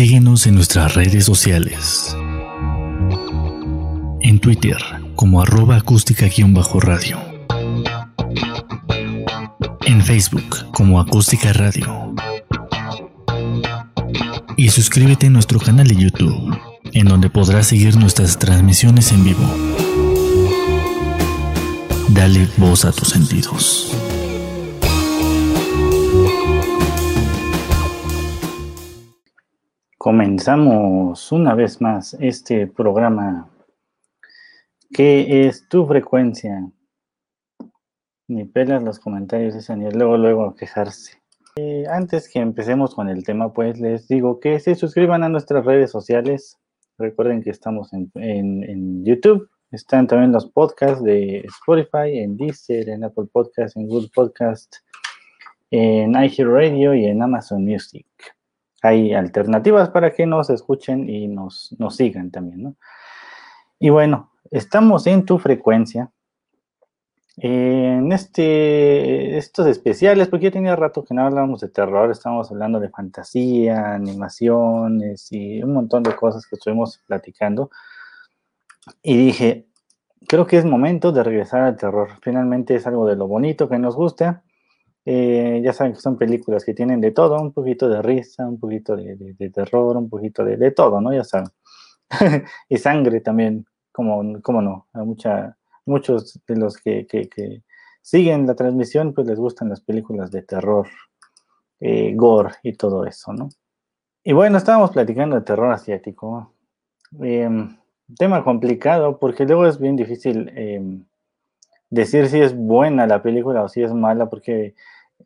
Síguenos en nuestras redes sociales. En Twitter como arroba acústica-radio. En Facebook como acústica radio. Y suscríbete a nuestro canal de YouTube, en donde podrás seguir nuestras transmisiones en vivo. Dale voz a tus sentidos. Comenzamos una vez más este programa. ¿Qué es tu frecuencia? Ni pelas los comentarios, ni luego, luego quejarse. Eh, antes que empecemos con el tema, pues les digo que se suscriban a nuestras redes sociales. Recuerden que estamos en, en YouTube. Están también los podcasts de Spotify, en Deezer, en Apple Podcasts, en Google Podcast, en iHeartRadio y en Amazon Music hay alternativas para que nos escuchen y nos, nos sigan también, ¿no? Y bueno, estamos en tu frecuencia. En este, estos especiales, porque ya tenía rato que no hablábamos de terror, estábamos hablando de fantasía, animaciones y un montón de cosas que estuvimos platicando. Y dije, creo que es momento de regresar al terror. Finalmente es algo de lo bonito que nos gusta eh, ya saben que son películas que tienen de todo, un poquito de risa, un poquito de, terror, un poquito de, todo, ¿no? Ya saben. y sangre también, como, como no. A mucha, muchos de los que, siguen la transmisión, pues les gustan las películas de terror, eh, gore y todo eso, ¿no? Y bueno, estábamos platicando de terror asiático. Em, tema complicado porque luego es bien difícil em, decir si es buena la película o si es mala, porque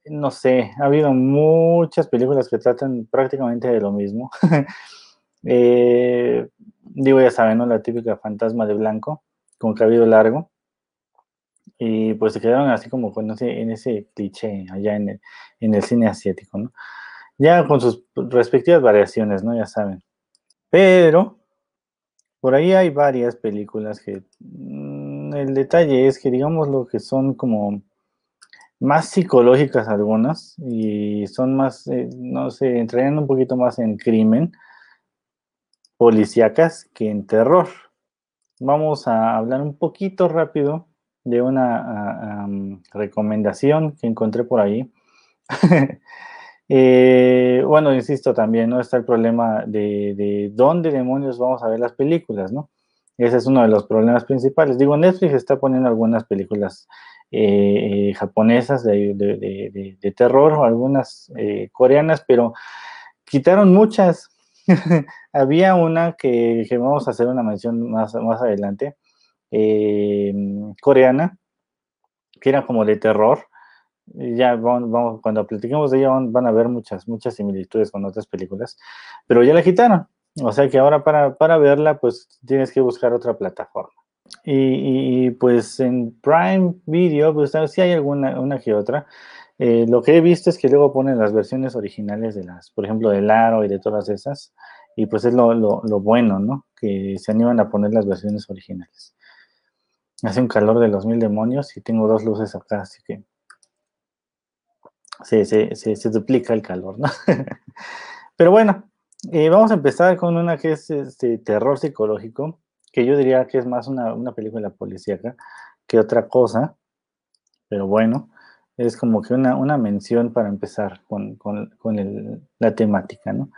no sé, ha habido muchas películas que tratan prácticamente de lo mismo. Eh, digo, ya saben, ¿no? La típica fantasma de blanco con cabello largo. Y pues se quedaron así como con ese, en ese cliché allá en el, en el cine asiático. Ya con sus respectivas variaciones, ¿no? Ya saben. Pero por ahí hay varias películas que el detalle es que digamos lo que son como más psicológicas algunas y son más, eh, no sé, entrarían un poquito más en crimen, policíacas que en terror. Vamos a hablar un poquito rápido de una recomendación que encontré por ahí. Eh, bueno, insisto también, ¿no? Está el problema de, de, dónde demonios vamos a ver las películas, ¿no? Ese es uno de los problemas principales. Digo, Netflix está poniendo algunas películas eh, eh, japonesas de, terror o algunas eh, coreanas, pero quitaron muchas. Había una que, vamos a hacer una mención más, más adelante, coreana, que era como de terror. Ya vamos, cuando platiquemos de ella van, a ver muchas, muchas similitudes con otras películas, pero ya la quitaron. O sea que ahora para, para verla, pues tienes que buscar otra plataforma. Y, pues en Prime Video, pues sí hay alguna una que otra. Eh, lo que he visto es que luego ponen las versiones originales de las, por ejemplo, del Aro y de todas esas. Y pues es lo, lo, bueno, ¿no? Que se animan a poner las versiones originales. Hace un calor de los mil demonios y tengo dos luces acá, así que se, se, se, duplica el calor, ¿no? Pero bueno, eh, vamos a empezar con una que es este, terror psicológico que yo diría que es más una, una película policíaca que otra cosa, pero bueno, es como que una, una mención para empezar con, con, con la temática, ¿no?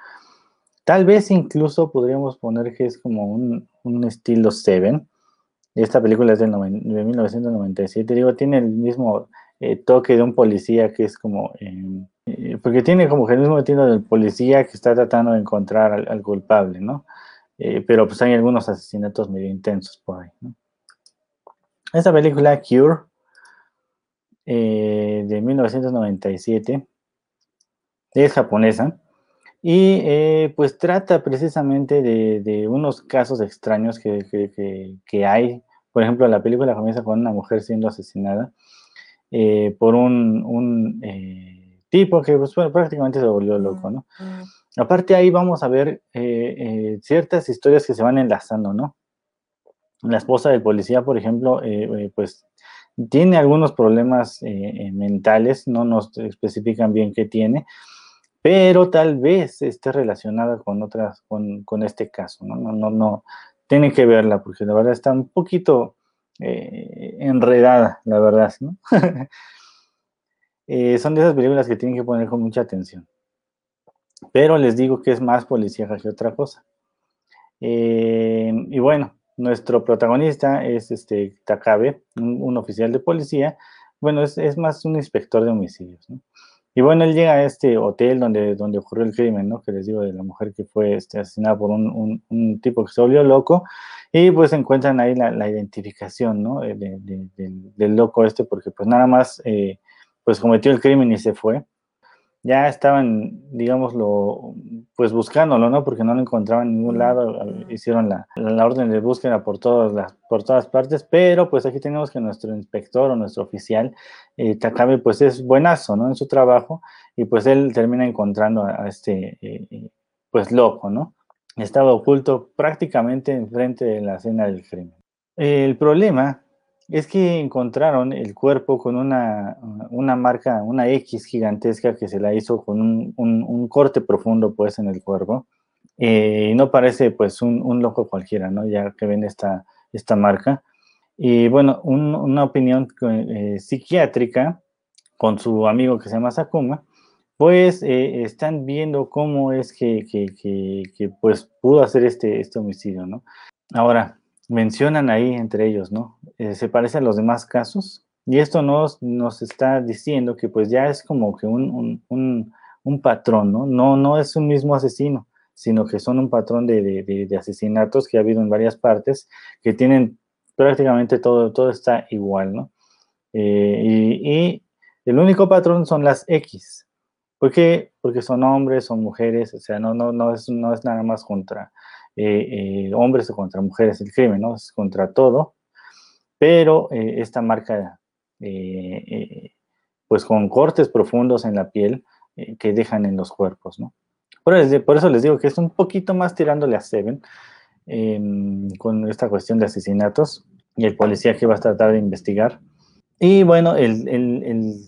Tal vez incluso podríamos poner que es como un, un estilo Seven. Esta película es de, de 1997, digo, tiene el mismo eh, toque de un policía que es como... Em, eh, porque tiene como que el mismo estilo del policía que está tratando de encontrar al, culpable, ¿no? Eh, pero pues hay algunos asesinatos medio intensos por ahí. ¿no? Esta película, Cure, eh, de 1997, es japonesa y eh, pues trata precisamente de, unos casos extraños que, hay. Por ejemplo, la película comienza con una mujer siendo asesinada por un, tipo que pues, prácticamente se volvió loco, ¿no? Aparte ahí vamos a ver eh, eh, ciertas historias que se van enlazando, ¿no? La esposa del policía, por ejemplo, eh, pues tiene algunos problemas mentales, no nos especifican bien qué tiene, pero tal vez esté relacionada con otras, con, con este caso, ¿no? No, no, no, tienen que verla porque la verdad está un poquito enredada, la verdad, ¿no? Eh, son de esas películas que tienen que poner con mucha atención. Pero les digo que es más policía que otra cosa. Eh, y bueno, nuestro protagonista es este Takabe, un, oficial de policía. Bueno, es, es, más un inspector de homicidios, ¿no? Y bueno, él llega a este hotel donde, donde ocurrió el crimen, ¿no? Que les digo de la mujer que fue este, asesinada por un, un, tipo que se volvió loco. Y pues encuentran ahí la, la identificación, ¿no? De, de, del loco este, porque pues nada más, eh, pues cometió el crimen y se fue ya estaban, digámoslo, pues buscándolo, ¿no? Porque no lo encontraban en ningún lado, hicieron la, la, orden de búsqueda por todas, las, por todas partes, pero pues aquí tenemos que nuestro inspector o nuestro oficial, eh, Takabe, pues es buenazo, ¿no? En su trabajo, y pues él termina encontrando a, este, eh, pues loco, ¿no? Estaba oculto prácticamente enfrente de la escena del crimen. El problema es que encontraron el cuerpo con una, una marca, una X gigantesca que se la hizo con un, un, corte profundo pues en el cuerpo. Eh, no parece pues un, un, loco cualquiera, ¿no? Ya que ven esta, esta marca. Y bueno, una opinión eh, psiquiátrica con su amigo que se llama Sakuma, pues eh, están viendo cómo es que, que, que, que, pues pudo hacer este, este homicidio, ¿no? Ahora, mencionan ahí entre ellos, ¿no? Eh, se parece a los demás casos y esto nos, nos está diciendo que pues ya es como que un, un, un, patrón, ¿no? ¿no? No es un mismo asesino, sino que son un patrón de, de, asesinatos que ha habido en varias partes que tienen prácticamente todo, todo está igual, ¿no? Eh, y, y, el único patrón son las X. ¿Por qué? Porque son hombres, son mujeres, o sea, no, no, no, es, no es nada más contra eh, eh, hombres o contra mujeres el crimen, ¿no? Es contra todo, pero eh, esta marca, pues con cortes profundos en la piel que dejan en los cuerpos, ¿no? Por, eso les digo que es un poquito más tirándole a Seven em, con esta cuestión de asesinatos y el policía que va a tratar de investigar. Y bueno, el, el,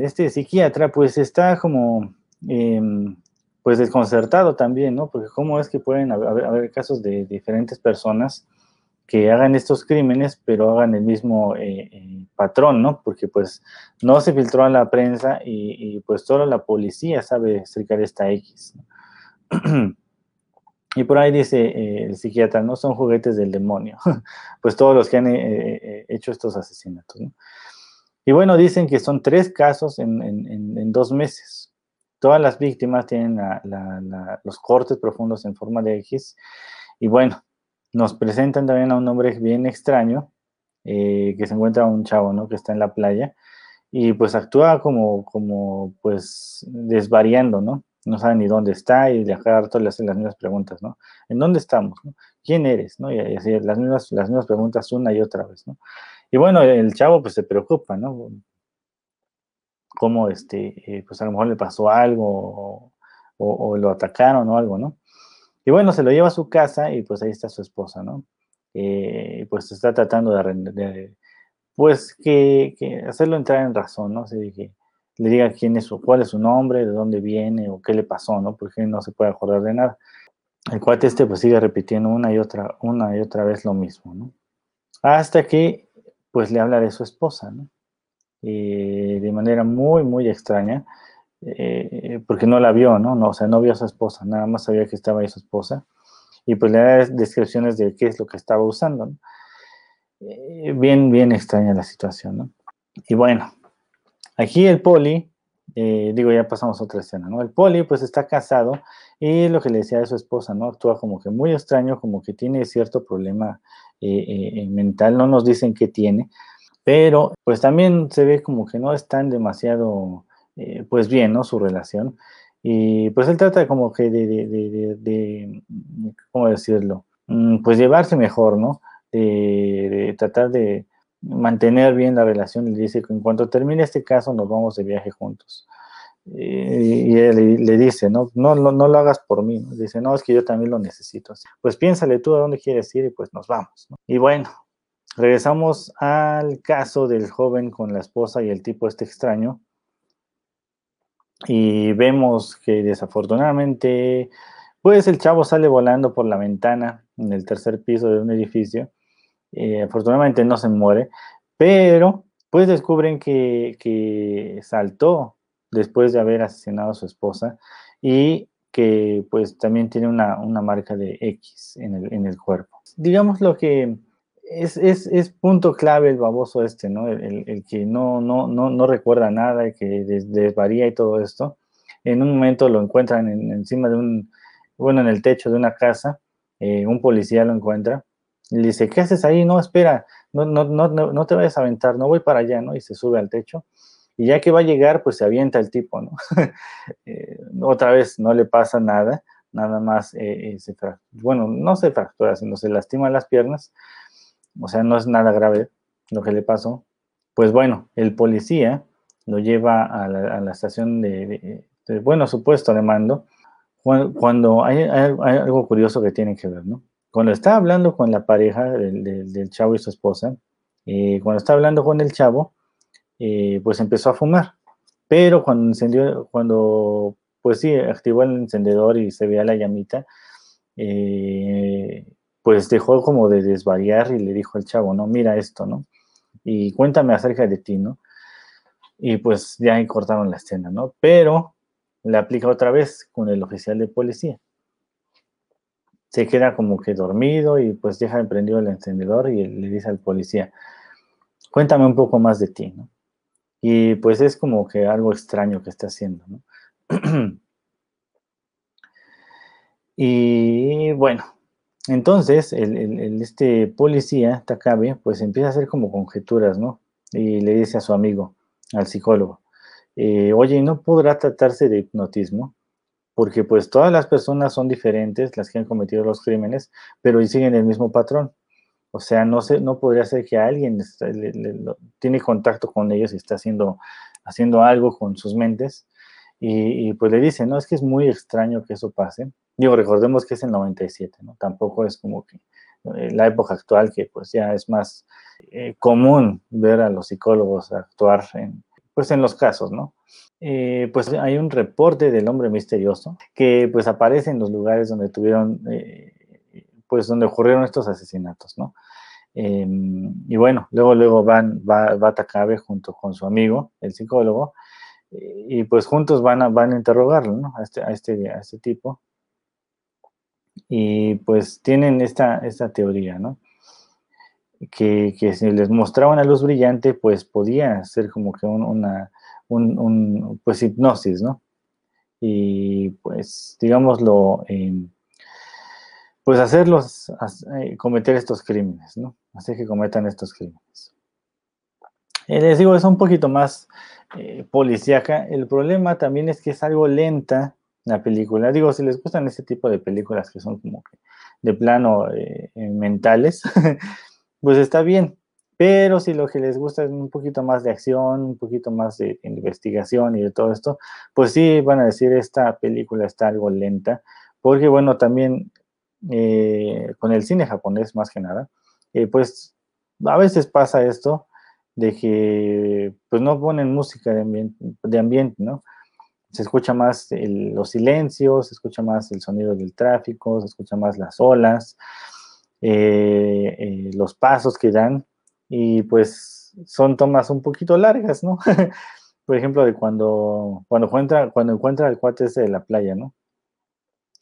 este psiquiatra pues está como em, pues desconcertado también, ¿no? Porque cómo es que pueden haber, casos de diferentes personas que hagan estos crímenes, pero hagan el mismo eh, eh, patrón, ¿no? Porque pues no se filtró a la prensa y, pues solo la policía sabe explicar esta X. y por ahí dice eh, el psiquiatra, no son juguetes del demonio, pues todos los que han hecho estos asesinatos. Y bueno, dicen que son tres casos en, en dos meses. Todas las víctimas tienen los cortes profundos en forma de X. Y bueno, nos presentan también a un hombre bien extraño, eh, que se encuentra un chavo, ¿no? Que está en la playa. Y pues actúa como, como pues, desvariando, ¿no? No sabe ni dónde está y de acá rato le hacen las mismas preguntas, ¿no? ¿En dónde estamos? ¿Quién eres? ¿no? Y así las mismas, las mismas preguntas una y otra vez, ¿no? Y bueno, el chavo pues se preocupa, ¿no? Cómo este, eh, pues a lo mejor le pasó algo o, lo atacaron o algo, ¿no? Y bueno, se lo lleva a su casa y pues ahí está su esposa, ¿no? Eh, pues está tratando de, pues que, hacerlo entrar en razón, ¿no? Le diga quién es su, cuál es su nombre, de dónde viene o qué le pasó, ¿no? Porque no se puede acordar de nada. El cuate este pues sigue repitiendo una y otra, una y otra vez lo mismo, ¿no? Hasta que pues le habla de su esposa, ¿no? Eh, de manera muy, muy extraña, eh, porque no la vio, ¿no? ¿no? O sea, no vio a su esposa, nada más sabía que estaba ahí su esposa, y pues le da descripciones de qué es lo que estaba usando, ¿no? eh, bien, bien extraña la situación, ¿no? Y bueno, aquí el poli, eh, digo, ya pasamos a otra escena, ¿no? El poli, pues está casado y lo que le decía a su esposa, ¿no? Actúa como que muy extraño, como que tiene cierto problema mental, no nos dicen qué tiene, pero pues también se ve como que no están demasiado, eh, pues bien, ¿no? Su relación. Y pues él trata como que de, de, de, de ¿cómo decirlo? Mm, pues llevarse mejor, ¿no? De, tratar de mantener bien la relación. Le dice que en cuanto termine este caso nos vamos de viaje juntos. y él le dice, no, no, no, no, lo hagas por mí. Dice, no, es que yo también lo necesito. Pues piénsale tú a dónde quieres ir y pues nos vamos. Y bueno, Regresamos al caso del joven con la esposa y el tipo este extraño. y vemos que desafortunadamente, pues el chavo sale volando por la ventana en el tercer piso de un edificio. Eh, afortunadamente no se muere, pero pues descubren que, que, saltó después de haber asesinado a su esposa y que pues también tiene una, una marca de X en el, en el, cuerpo. Digamos lo que es, es, es, punto clave el baboso este, ¿no? El, el, que no, no, no, no, recuerda nada y que desvaría y todo esto. En un momento lo encuentran en, encima de un, bueno, en el techo de una casa, eh, un policía lo encuentra y le dice, ¿qué haces ahí? No, espera, no, no, no, no te vayas a aventar, no voy para allá, ¿no? Y se sube al techo. Y ya que va a llegar, pues se avienta el tipo, ¿no? eh, otra vez no le pasa nada, nada más eh, eh se bueno, no se fractura, sino se lastima las piernas, o sea, no es nada grave lo que le pasó. Pues bueno, el policía lo lleva a la, a la estación de, de, bueno, supuesto de mando, cuando hay, hay, hay, algo curioso que tiene que ver, ¿no? Cuando está hablando con la pareja del, del, del chavo y su esposa, eh, cuando está hablando con el chavo, eh, pues empezó a fumar. Pero cuando encendió, cuando pues sí, activó el encendedor y se veía la llamita, eh, pues dejó como de desvariar y le dijo al chavo, no, mira esto, ¿no? Y cuéntame acerca de ti, ¿no? Y pues ya ahí cortaron la escena, ¿no? Pero le aplica otra vez con el oficial de policía. Se queda como que dormido y pues deja prendido el encendedor y le dice al policía, cuéntame un poco más de ti, ¿no? Y pues es como que algo extraño que está haciendo, ¿no? y bueno, entonces el, este policía, Takabe, pues empieza a hacer como conjeturas, ¿no? Y le dice a su amigo, al psicólogo, eh, oye, ¿no podrá tratarse de hipnotismo? Porque pues todas las personas son diferentes, las que han cometido los crímenes, pero siguen el mismo patrón. O sea, no, se, no podría ser que alguien tiene contacto con ellos y está haciendo, haciendo algo con sus mentes. Y, y, pues le dice, no, es que es muy extraño que eso pase. Digo, recordemos que es el 97, ¿no? Tampoco es como que eh, la época actual que pues ya es más eh, común ver a los psicólogos actuar en, pues en los casos, ¿no? Eh, pues hay un reporte del hombre misterioso que pues aparece en los lugares donde tuvieron eh, pues donde ocurrieron estos asesinatos, ¿no? Eh, y bueno, luego, luego van, va, va Takabe junto con su amigo, el psicólogo, y pues juntos van a, van a interrogarlo, ¿no? A este, a este, a este tipo. Y pues tienen esta, esta teoría, ¿no? Que, que si les mostraba una luz brillante, pues podía ser como que un, una, un, pues hipnosis, ¿no? Y pues, digámoslo, eh, pues hacerlos, eh, cometer estos crímenes, ¿no? Hacer que cometan estos crímenes. Eh, les digo, es un poquito más eh, policíaca. El problema también es que es algo lenta la película. Digo, si les gustan este tipo de películas que son como que de plano eh, mentales, pues está bien. Pero si lo que les gusta es un poquito más de acción, un poquito más de investigación y de todo esto, pues sí van a decir esta película está algo lenta, porque bueno, también eh, con el cine japonés más que nada, eh, pues a veces pasa esto de que pues no ponen música de ambiente, de ambiente ¿no? Se escucha más el, los silencios, se escucha más el sonido del tráfico, se escucha más las olas, eh, eh, los pasos que dan y pues son tomas un poquito largas, ¿no? Por ejemplo, de cuando, cuando encuentra, cuando encuentra el cuate ese de la playa, ¿no?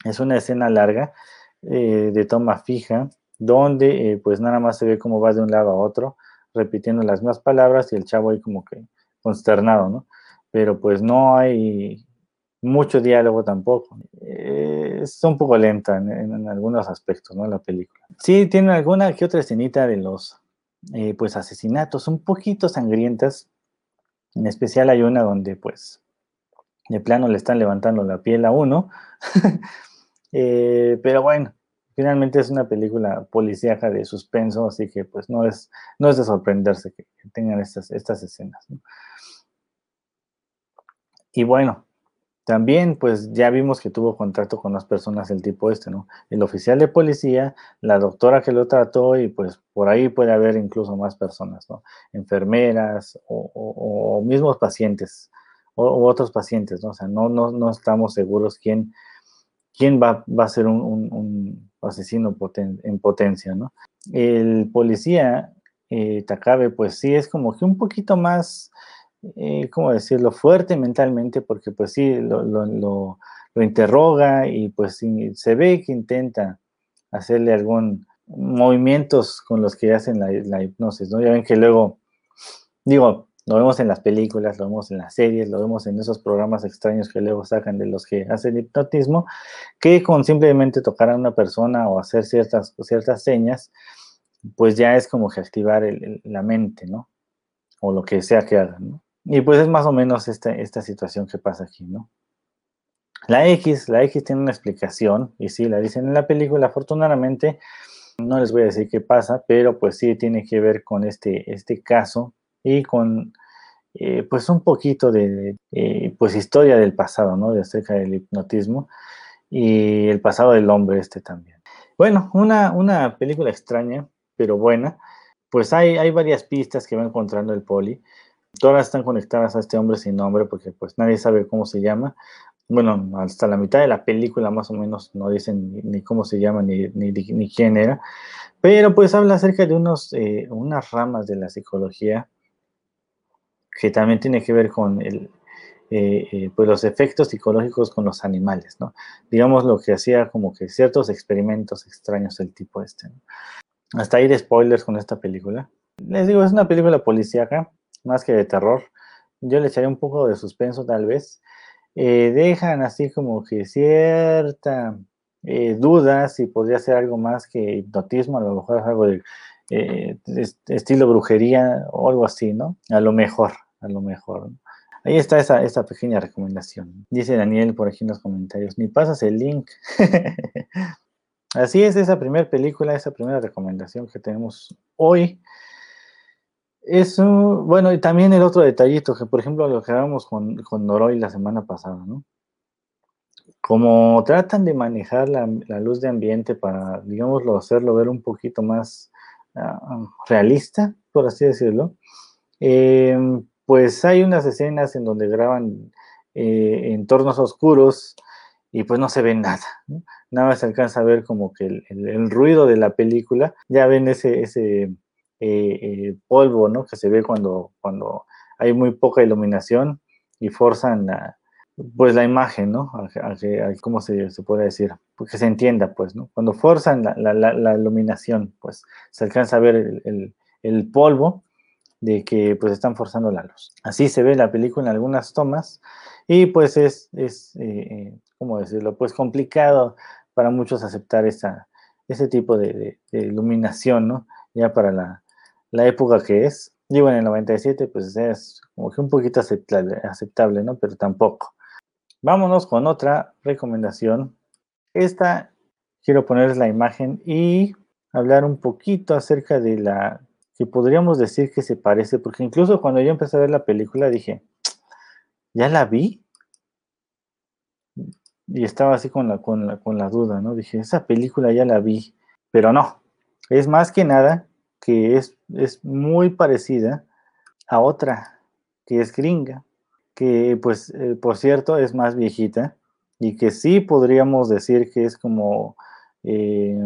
Es una escena larga eh, de toma fija, donde pues nada más se ve cómo va de un lado a otro, repitiendo las mismas palabras y el chavo ahí como que consternado, ¿no? Pero pues no hay mucho diálogo tampoco. Eh, es un poco lenta en, algunos aspectos, ¿no? La película. Sí, tiene alguna que otra escenita de los, eh, pues, asesinatos, un poquito sangrientas. En especial hay una donde, pues, de plano le están levantando la piel a uno. Eh, pero bueno, finalmente es una película policíaca de suspenso, así que pues no es, no es de sorprenderse que, tengan estas, estas escenas. Y bueno, también pues ya vimos que tuvo contacto con las personas del tipo este, ¿no? El oficial de policía, la doctora que lo trató y pues por ahí puede haber incluso más personas, ¿no? Enfermeras o, mismos pacientes o otros pacientes, ¿no? O sea, no, no, no estamos seguros quién, quién va, a ser un, asesino en potencia, ¿no? El policía, eh, Takabe, pues sí es como que un poquito más, eh, ¿cómo decirlo?, fuerte mentalmente, porque pues sí, lo, lo, lo, interroga y pues se ve que intenta hacerle algún movimientos con los que hacen la, la hipnosis, ¿no? Ya ven que luego, digo, lo vemos en las películas, lo vemos en las series, lo vemos en esos programas extraños que luego sacan de los que hacen hipnotismo, que con simplemente tocar a una persona o hacer ciertas, ciertas señas, pues ya es como que activar la mente, ¿no? O lo que sea que hagan, ¿no? Y pues es más o menos esta, esta situación que pasa aquí, ¿no? La X, la X tiene una explicación, y sí, la dicen en la película, afortunadamente, no les voy a decir qué pasa, pero pues sí tiene que ver con este, este caso y con eh, pues un poquito de eh, pues historia del pasado, ¿no? De acerca del hipnotismo y el pasado del hombre este también. Bueno, una, una película extraña, pero buena. Pues hay, hay varias pistas que va encontrando el poli. Todas están conectadas a este hombre sin nombre porque pues nadie sabe cómo se llama. Bueno, hasta la mitad de la película más o menos no dicen ni, cómo se llama ni, ni, ni, quién era. Pero pues habla acerca de unos, eh, unas ramas de la psicología que también tiene que ver con el, eh, eh, pues los efectos psicológicos con los animales, ¿no? Digamos lo que hacía como que ciertos experimentos extraños del tipo este. Hasta ahí de spoilers con esta película. Les digo, es una película policíaca, más que de terror. Yo le echaría un poco de suspenso tal vez. Eh, dejan así como que cierta eh, duda si podría ser algo más que hipnotismo, a lo mejor es algo de estilo brujería o algo así, ¿no? A lo mejor a lo mejor. Ahí está esa, pequeña recomendación. Dice Daniel por aquí en los comentarios, ni pasas el link. Así es, esa primera película, esa primera recomendación que tenemos hoy. Es un, bueno, y también el otro detallito, que por ejemplo lo que hablábamos con, con Noroy la semana pasada, ¿no? Como tratan de manejar la, la luz de ambiente para, digámoslo, hacerlo ver un poquito más uh, realista, por así decirlo, eh, pues hay unas escenas en donde graban eh, entornos oscuros y pues no se ve nada. Nada más se alcanza a ver como que el, ruido de la película. Ya ven ese, ese eh, eh, polvo ¿no? que se ve cuando, cuando hay muy poca iluminación y forzan la, pues la imagen, ¿no? ¿Cómo se, se, puede decir? Pues que se entienda, pues, ¿no? Cuando forzan la, la, la iluminación, pues se alcanza a ver el, el polvo de que pues están forzando la luz. Así se ve la película en algunas tomas y pues es, es eh, ¿cómo decirlo? Pues complicado para muchos aceptar esa, ese tipo de, iluminación, ¿no? Ya para la, la, época que es. Digo, en el 97 pues es como que un poquito aceptable, aceptable, ¿no? Pero tampoco. Vámonos con otra recomendación. Esta quiero ponerles la imagen y hablar un poquito acerca de la que podríamos decir que se parece, porque incluso cuando yo empecé a ver la película dije, ¿ya la vi? Y estaba así con la, con la, con la duda, ¿no? Dije, esa película ya la vi, pero no, es más que nada que es, es muy parecida a otra que es gringa, que pues, eh, por cierto, es más viejita y que sí podríamos decir que es como, eh,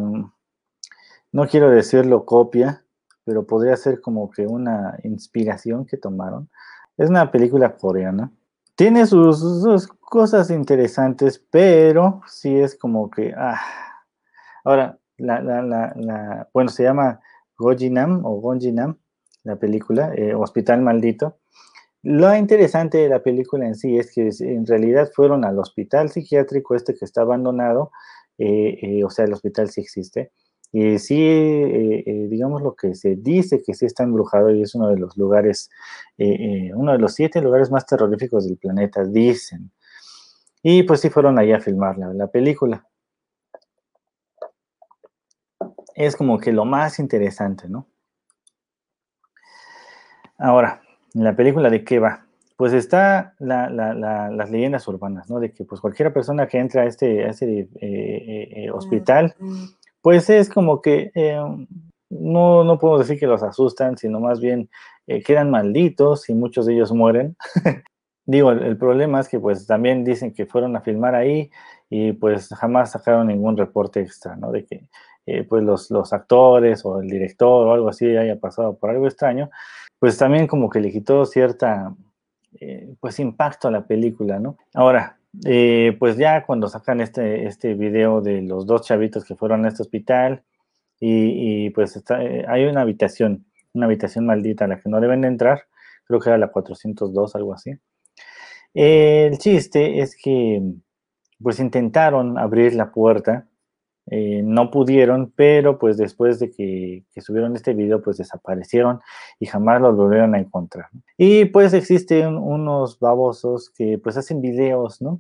no quiero decirlo copia, pero podría ser como que una inspiración que tomaron. Es una película coreana. Tiene sus, sus cosas interesantes, pero sí es como que... Ah. Ahora, la, la, la, la, bueno, se llama Gojinam o Gonjinam, la película, eh, Hospital Maldito. Lo interesante de la película en sí es que en realidad fueron al hospital psiquiátrico este que está abandonado, eh, eh, o sea, el hospital sí existe, y sí, eh, eh, digamos lo que se dice que sí está embrujado y es uno de los lugares, eh, eh, uno de los siete lugares más terroríficos del planeta, dicen. Y pues sí fueron ahí a filmar la, la película. Es como que lo más interesante, ¿no? Ahora, la película de qué va? Pues está la, la, las leyendas urbanas, ¿no? De que pues cualquier persona que entra a este, a este eh, hospital, pues es como que eh, no, no podemos decir que los asustan, sino más bien eh, quedan malditos y muchos de ellos mueren. digo, el, problema es que pues también dicen que fueron a filmar ahí y pues jamás sacaron ningún reporte extra, ¿no? De que eh, pues los, los actores o el director o algo así haya pasado por algo extraño, pues también como que le quitó cierta, pues impacto a la película, ¿no? Ahora, eh, pues ya cuando sacan este, este video de los dos chavitos que fueron a este hospital y, pues hay una habitación, una habitación maldita a la que no deben de entrar, creo que era la 402, algo así. el chiste es que pues intentaron abrir la puerta, eh, no pudieron, pero pues después de que, subieron este video, pues desaparecieron y jamás los volvieron a encontrar. Y pues existen unos babosos que pues hacen videos, ¿no?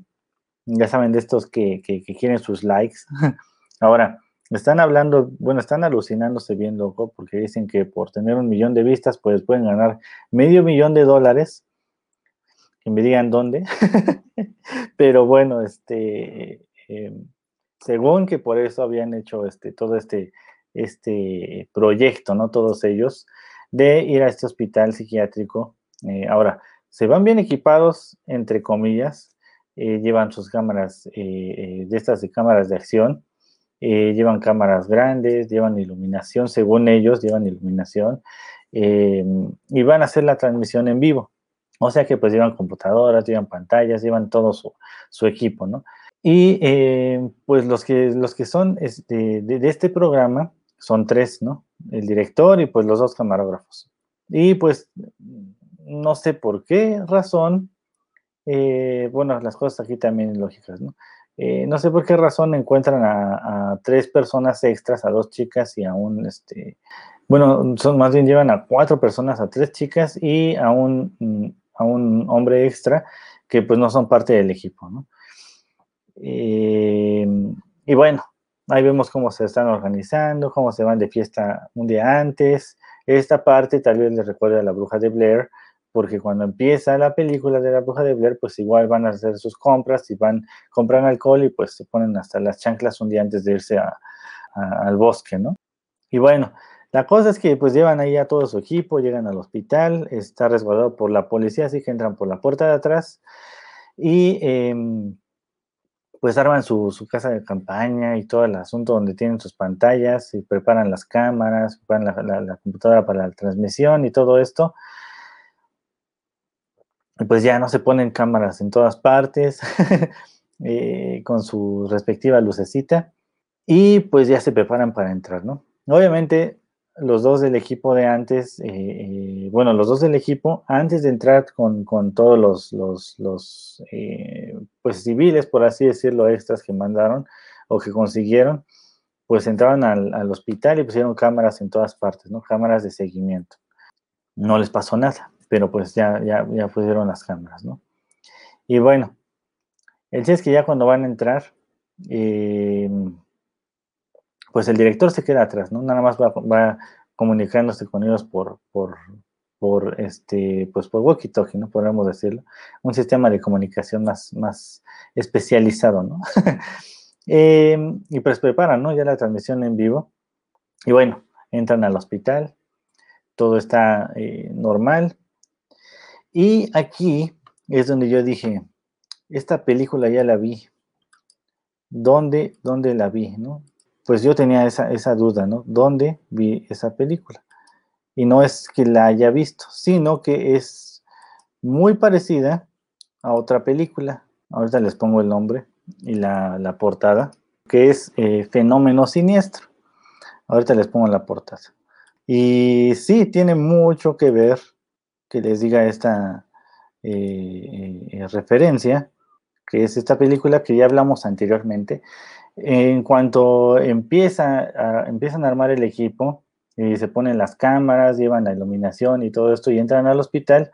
Ya saben de estos que, que quieren sus likes. Ahora, están hablando, bueno, están alucinándose bien loco porque dicen que por tener un millón de vistas, pues pueden ganar medio millón de dólares que me digan dónde. Pero bueno, este, em, según que por eso habían hecho este, todo este, este proyecto, ¿no? Todos ellos, de ir a este hospital psiquiátrico. Eh, ahora, se van bien equipados, entre comillas, eh, llevan sus cámaras, eh, de estas de cámaras de acción, llevan cámaras grandes, llevan iluminación, según ellos, llevan iluminación, y van a hacer la transmisión en vivo. O sea que pues llevan computadoras, llevan pantallas, llevan todo su, equipo, ¿no? Y eh, pues los que, los que son este, de, este programa son tres, ¿no? El director y pues los dos camarógrafos. Y pues no sé por qué razón, eh, bueno, las cosas aquí también lógicas, ¿no? Eh, no sé por qué razón encuentran a, a, tres personas extras, a dos chicas y a un, este, bueno, son más bien llevan a cuatro personas, a tres chicas y a un a un hombre extra que pues no son parte del equipo, ¿no? Eh, y bueno, ahí vemos cómo se están organizando, cómo se van de fiesta un día antes. Esta parte tal vez les recuerda a la bruja de Blair, porque cuando empieza la película de la bruja de Blair, pues igual van a hacer sus compras y van, compran alcohol y pues se ponen hasta las chanclas un día antes de irse al bosque, ¿no? Y bueno, la cosa es que pues llevan ahí a todo su equipo, llegan al hospital, está resguardado por la policía, así que entran por la puerta de atrás y em, pues arman su, casa de campaña y todo el asunto donde tienen sus pantallas y preparan las cámaras, preparan la, computadora para la transmisión y todo esto. Y pues ya no se ponen cámaras en todas partes eh, con su respectiva lucecita y pues ya se preparan para entrar, ¿no? Obviamente los dos del equipo de antes, eh, eh, bueno, los dos del equipo, antes de entrar con, todos los, los, eh, pues civiles, por así decirlo, extras que mandaron o que consiguieron, pues entraron al, hospital y pusieron cámaras en todas partes, ¿no? Cámaras de seguimiento. No les pasó nada, pero pues ya, ya, ya pusieron las cámaras, ¿no? Y bueno, el es que ya cuando van a entrar, pues el director se queda atrás, ¿no? Nada más va, comunicándose con ellos por, por, por, este, pues por walkie-talkie, ¿no? Podríamos decirlo. Un sistema de comunicación más, más especializado, ¿no? Em, y pues preparan, ¿no? Ya la transmisión en vivo. Y bueno, entran al hospital, todo está eh, normal. Y aquí es donde yo dije, esta película ya la vi. ¿Dónde, dónde la vi? ¿no? Pues yo tenía esa, esa duda, ¿no? ¿Dónde vi esa película? Y no es que la haya visto, sino que es muy parecida a otra película. Ahorita les pongo el nombre y la, portada, que es eh, Fenómeno Siniestro. Ahorita les pongo la portada. Y sí, tiene mucho que ver que les diga esta eh, eh, referencia, que es esta película que ya hablamos anteriormente, en cuanto empieza empiezan a armar el equipo y se ponen las cámaras, llevan la iluminación y todo esto y entran al hospital,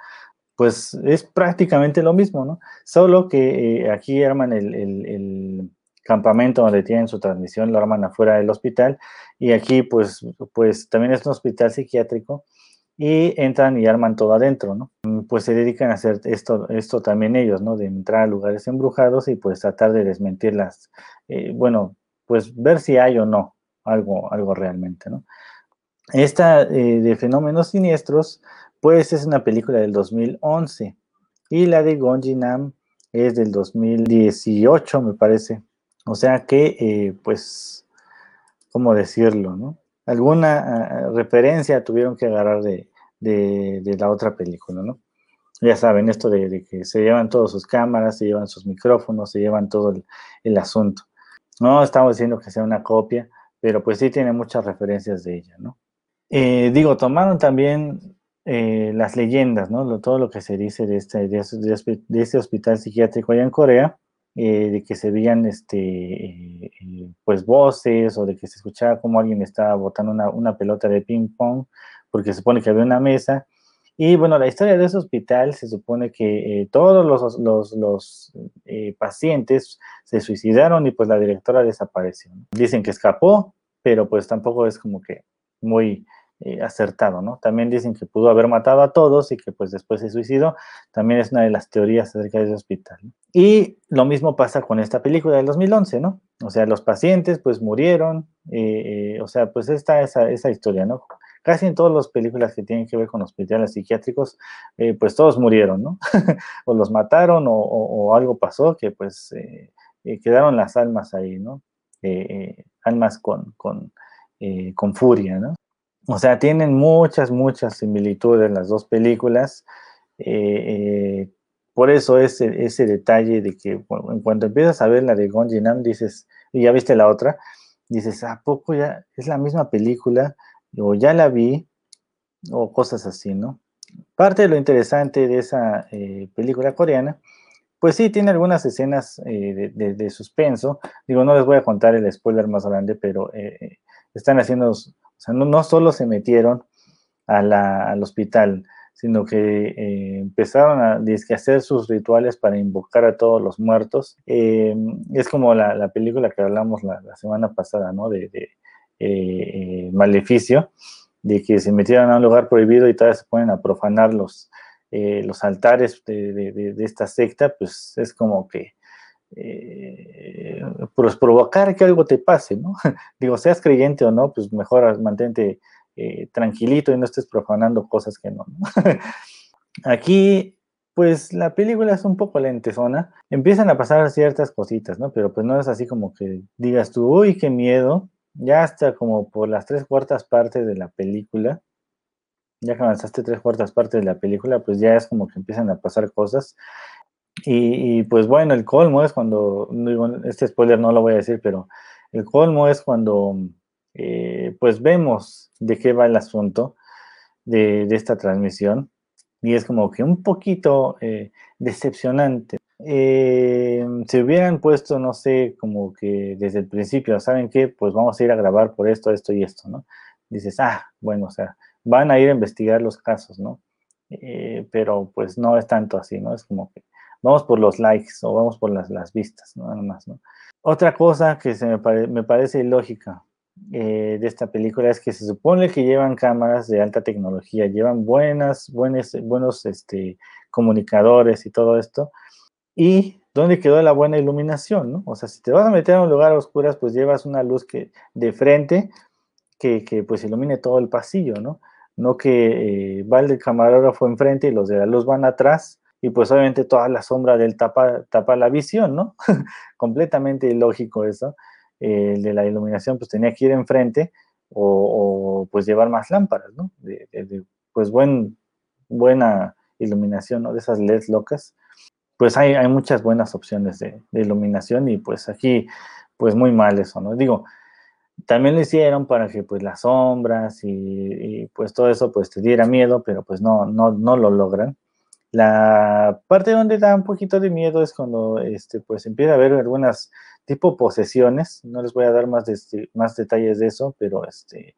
pues es prácticamente lo mismo, ¿no? Solo que eh, aquí arman el, campamento donde tienen su transmisión, lo arman afuera del hospital y aquí pues, pues también es un hospital psiquiátrico y entran y arman todo adentro, ¿no? Pues se dedican a hacer esto, esto también ellos, ¿no? De entrar a lugares embrujados y pues tratar de desmentir las, eh, bueno, pues ver si hay o no algo, algo realmente, ¿no? Esta eh, de fenómenos siniestros, pues es una película del 2011. y la de Gonjinam es del 2018, me parece. O sea que, eh, pues, ¿cómo decirlo? No? Alguna ah, referencia tuvieron que agarrar de, la otra película, ¿no? Ya saben, esto de, que se llevan todas sus cámaras, se llevan sus micrófonos, se llevan todo el, asunto. No estamos diciendo que sea una copia, pero pues sí tiene muchas referencias de ella, ¿no? Eh, digo, tomaron también eh, las leyendas, ¿no? todo lo que se dice de este, de, este hospital psiquiátrico allá en Corea, eh, de que se veían este, pues voces o de que se escuchaba como alguien estaba botando una, pelota de ping pong, porque se supone que había una mesa. Y bueno, la historia de ese hospital se supone que todos los, los, los pacientes se suicidaron y pues la directora desapareció. Dicen que escapó, pero pues tampoco es como que muy eh, acertado, ¿no? También dicen que pudo haber matado a todos y que pues después se suicidó. También es una de las teorías acerca de ese hospital. Y lo mismo pasa con esta película del 2011, ¿no? O sea, los pacientes pues murieron, eh, eh, o sea, pues está esa, historia, ¿no? Casi en todas las películas que tienen que ver con hospitales psiquiátricos, pues todos murieron, ¿no? o los mataron o, algo pasó que pues quedaron las almas ahí, ¿no? almas con, con, con furia, ¿no? O sea, tienen muchas, muchas similitudes las dos películas. Eh, eh, por eso ese, ese detalle de que en cuanto empiezas a ver la de Gonjinam, dices, y ya viste la otra, dices, ¿a poco ya es la misma película? O ya la vi, o cosas así, ¿no? Parte de lo interesante de esa eh, película coreana, pues sí, tiene algunas escenas de, suspenso. Digo, no les voy a contar el spoiler más grande, pero están haciendo o sea, no, solo se metieron al hospital, sino que eh, empezaron a, hacer sus rituales para invocar a todos los muertos. Eh, es como la, película que hablamos la, semana pasada, ¿no? De, eh, Maleficio, de que se metieron a un lugar prohibido y todavía se ponen a profanar los, los altares de, esta secta, pues es como que eh, pues provocar que algo te pase, ¿no? Digo, seas creyente o no, pues mejor mantente eh, tranquilito y no estés profanando cosas que no. Aquí, pues la película es un poco lentezona, empiezan a pasar ciertas cositas, ¿no? Pero pues no es así como que digas tú, uy, qué miedo, ya hasta como por las tres cuartas partes de la película, ya que avanzaste tres cuartas partes de la película, pues ya es como que empiezan a pasar cosas y, pues bueno, el colmo es cuando, este spoiler no lo voy a decir, pero el colmo es cuando eh, pues vemos de qué va el asunto de, esta transmisión y es como que un poquito eh, decepcionante. Eh, si hubieran puesto, no sé, como que desde el principio, ¿saben qué? Pues vamos a ir a grabar por esto, esto y esto, ¿no? Dices, ah, bueno, o sea, van a ir a investigar los casos, ¿no? pero pues no es tanto así, ¿no? Es como que vamos por los likes o vamos por las, las vistas, ¿no? nada más. ¿no? Otra cosa que se me, me parece ilógica eh, de esta película es que se supone que llevan cámaras de alta tecnología, llevan buenas, buenos, buenos este, comunicadores y todo esto. ¿Y dónde quedó la buena iluminación? ¿no? O sea, si te vas a meter a un lugar a oscuras, pues llevas una luz que de frente que, que pues ilumine todo el pasillo, ¿no? No que eh, va el camarógrafo enfrente y los de la luz van atrás y pues obviamente toda la sombra del tapa, tapa la visión, ¿no? Completamente ilógico eso. el de la iluminación pues tenía que ir enfrente o, pues llevar más lámparas, ¿no? De, pues buen, buena iluminación, ¿no? De esas LEDs locas. Pues hay, hay muchas buenas opciones de, iluminación y pues aquí pues muy mal eso, ¿no? Digo, también lo hicieron para que pues las sombras y, y, pues todo eso pues te diera miedo, pero pues no, no, no lo logran. La parte donde da un poquito de miedo es cuando este, pues empieza a haber algunas tipo posesiones. No les voy a dar más, de, más detalles de eso, pero este,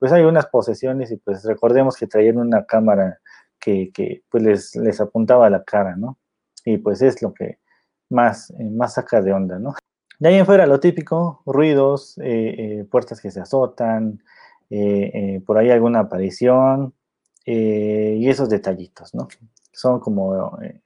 pues hay unas posesiones y pues recordemos que traían una cámara que, que pues les, les, apuntaba a la cara, ¿no? Y pues es lo que más, eh, más saca de onda, ¿no? De ahí en fuera lo típico, ruidos, eh, eh, puertas que se azotan, por ahí alguna aparición y esos detallitos, ¿no? Son como eh,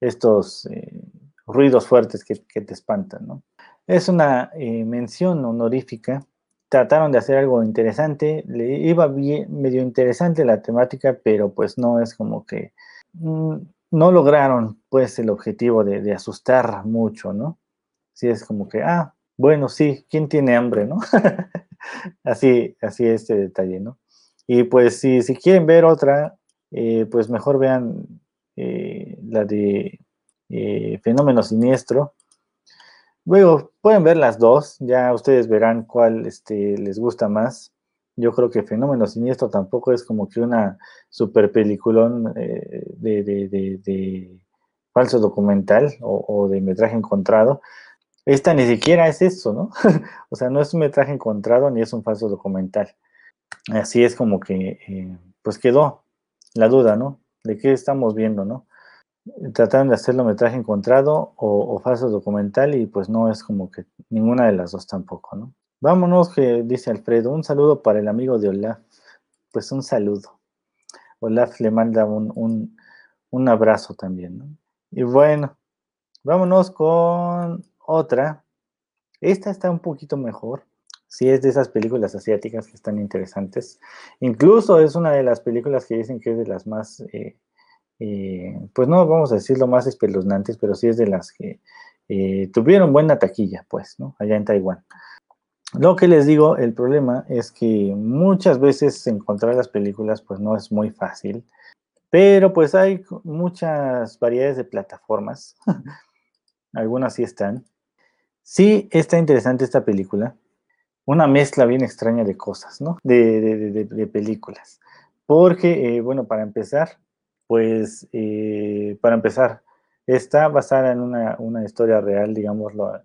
estos eh, ruidos fuertes que, te espantan, ¿no? Es una eh, mención honorífica. Trataron de hacer algo interesante, le iba bien, medio interesante la temática, pero pues no es como que... Mm, no lograron pues el objetivo de, asustar mucho, ¿no? Sí, es como que, ah, bueno, sí, ¿quién tiene hambre, no? así, así este detalle, ¿no? Y pues si, si quieren ver otra, pues mejor vean eh, la de eh, Fenómeno Siniestro. Luego pueden ver las dos, ya ustedes verán cuál este, les gusta más. Yo creo que Fenómeno Siniestro tampoco es como que una super peliculón de, de, falso documental o, o, de metraje encontrado. Esta ni siquiera es eso, ¿no? o sea, no es un metraje encontrado ni es un falso documental. Así es como que, pues quedó la duda, ¿no? De qué estamos viendo, ¿no? Trataron de hacerlo metraje encontrado o, falso documental y pues no es como que ninguna de las dos tampoco, ¿no? Vámonos, que dice Alfredo, un saludo para el amigo de Olaf. Pues un saludo. Olaf le manda un, un abrazo también, ¿no? Y bueno, vámonos con otra. Esta está un poquito mejor sí es de esas películas asiáticas que están interesantes. Incluso es una de las películas que dicen que es de las más, eh, eh, pues no vamos a decirlo más espeluznantes, pero sí es de las que eh, tuvieron buena taquilla, pues, ¿no? Allá en Taiwán. Lo que les digo, el problema es que muchas veces encontrar las películas, pues no es muy fácil, pero pues hay muchas variedades de plataformas. Algunas sí están. Sí está interesante esta película una mezcla bien extraña de cosas, ¿no? De, películas. Porque, eh, bueno, para empezar, pues, eh, para empezar, está basada en una, historia real, digámoslo.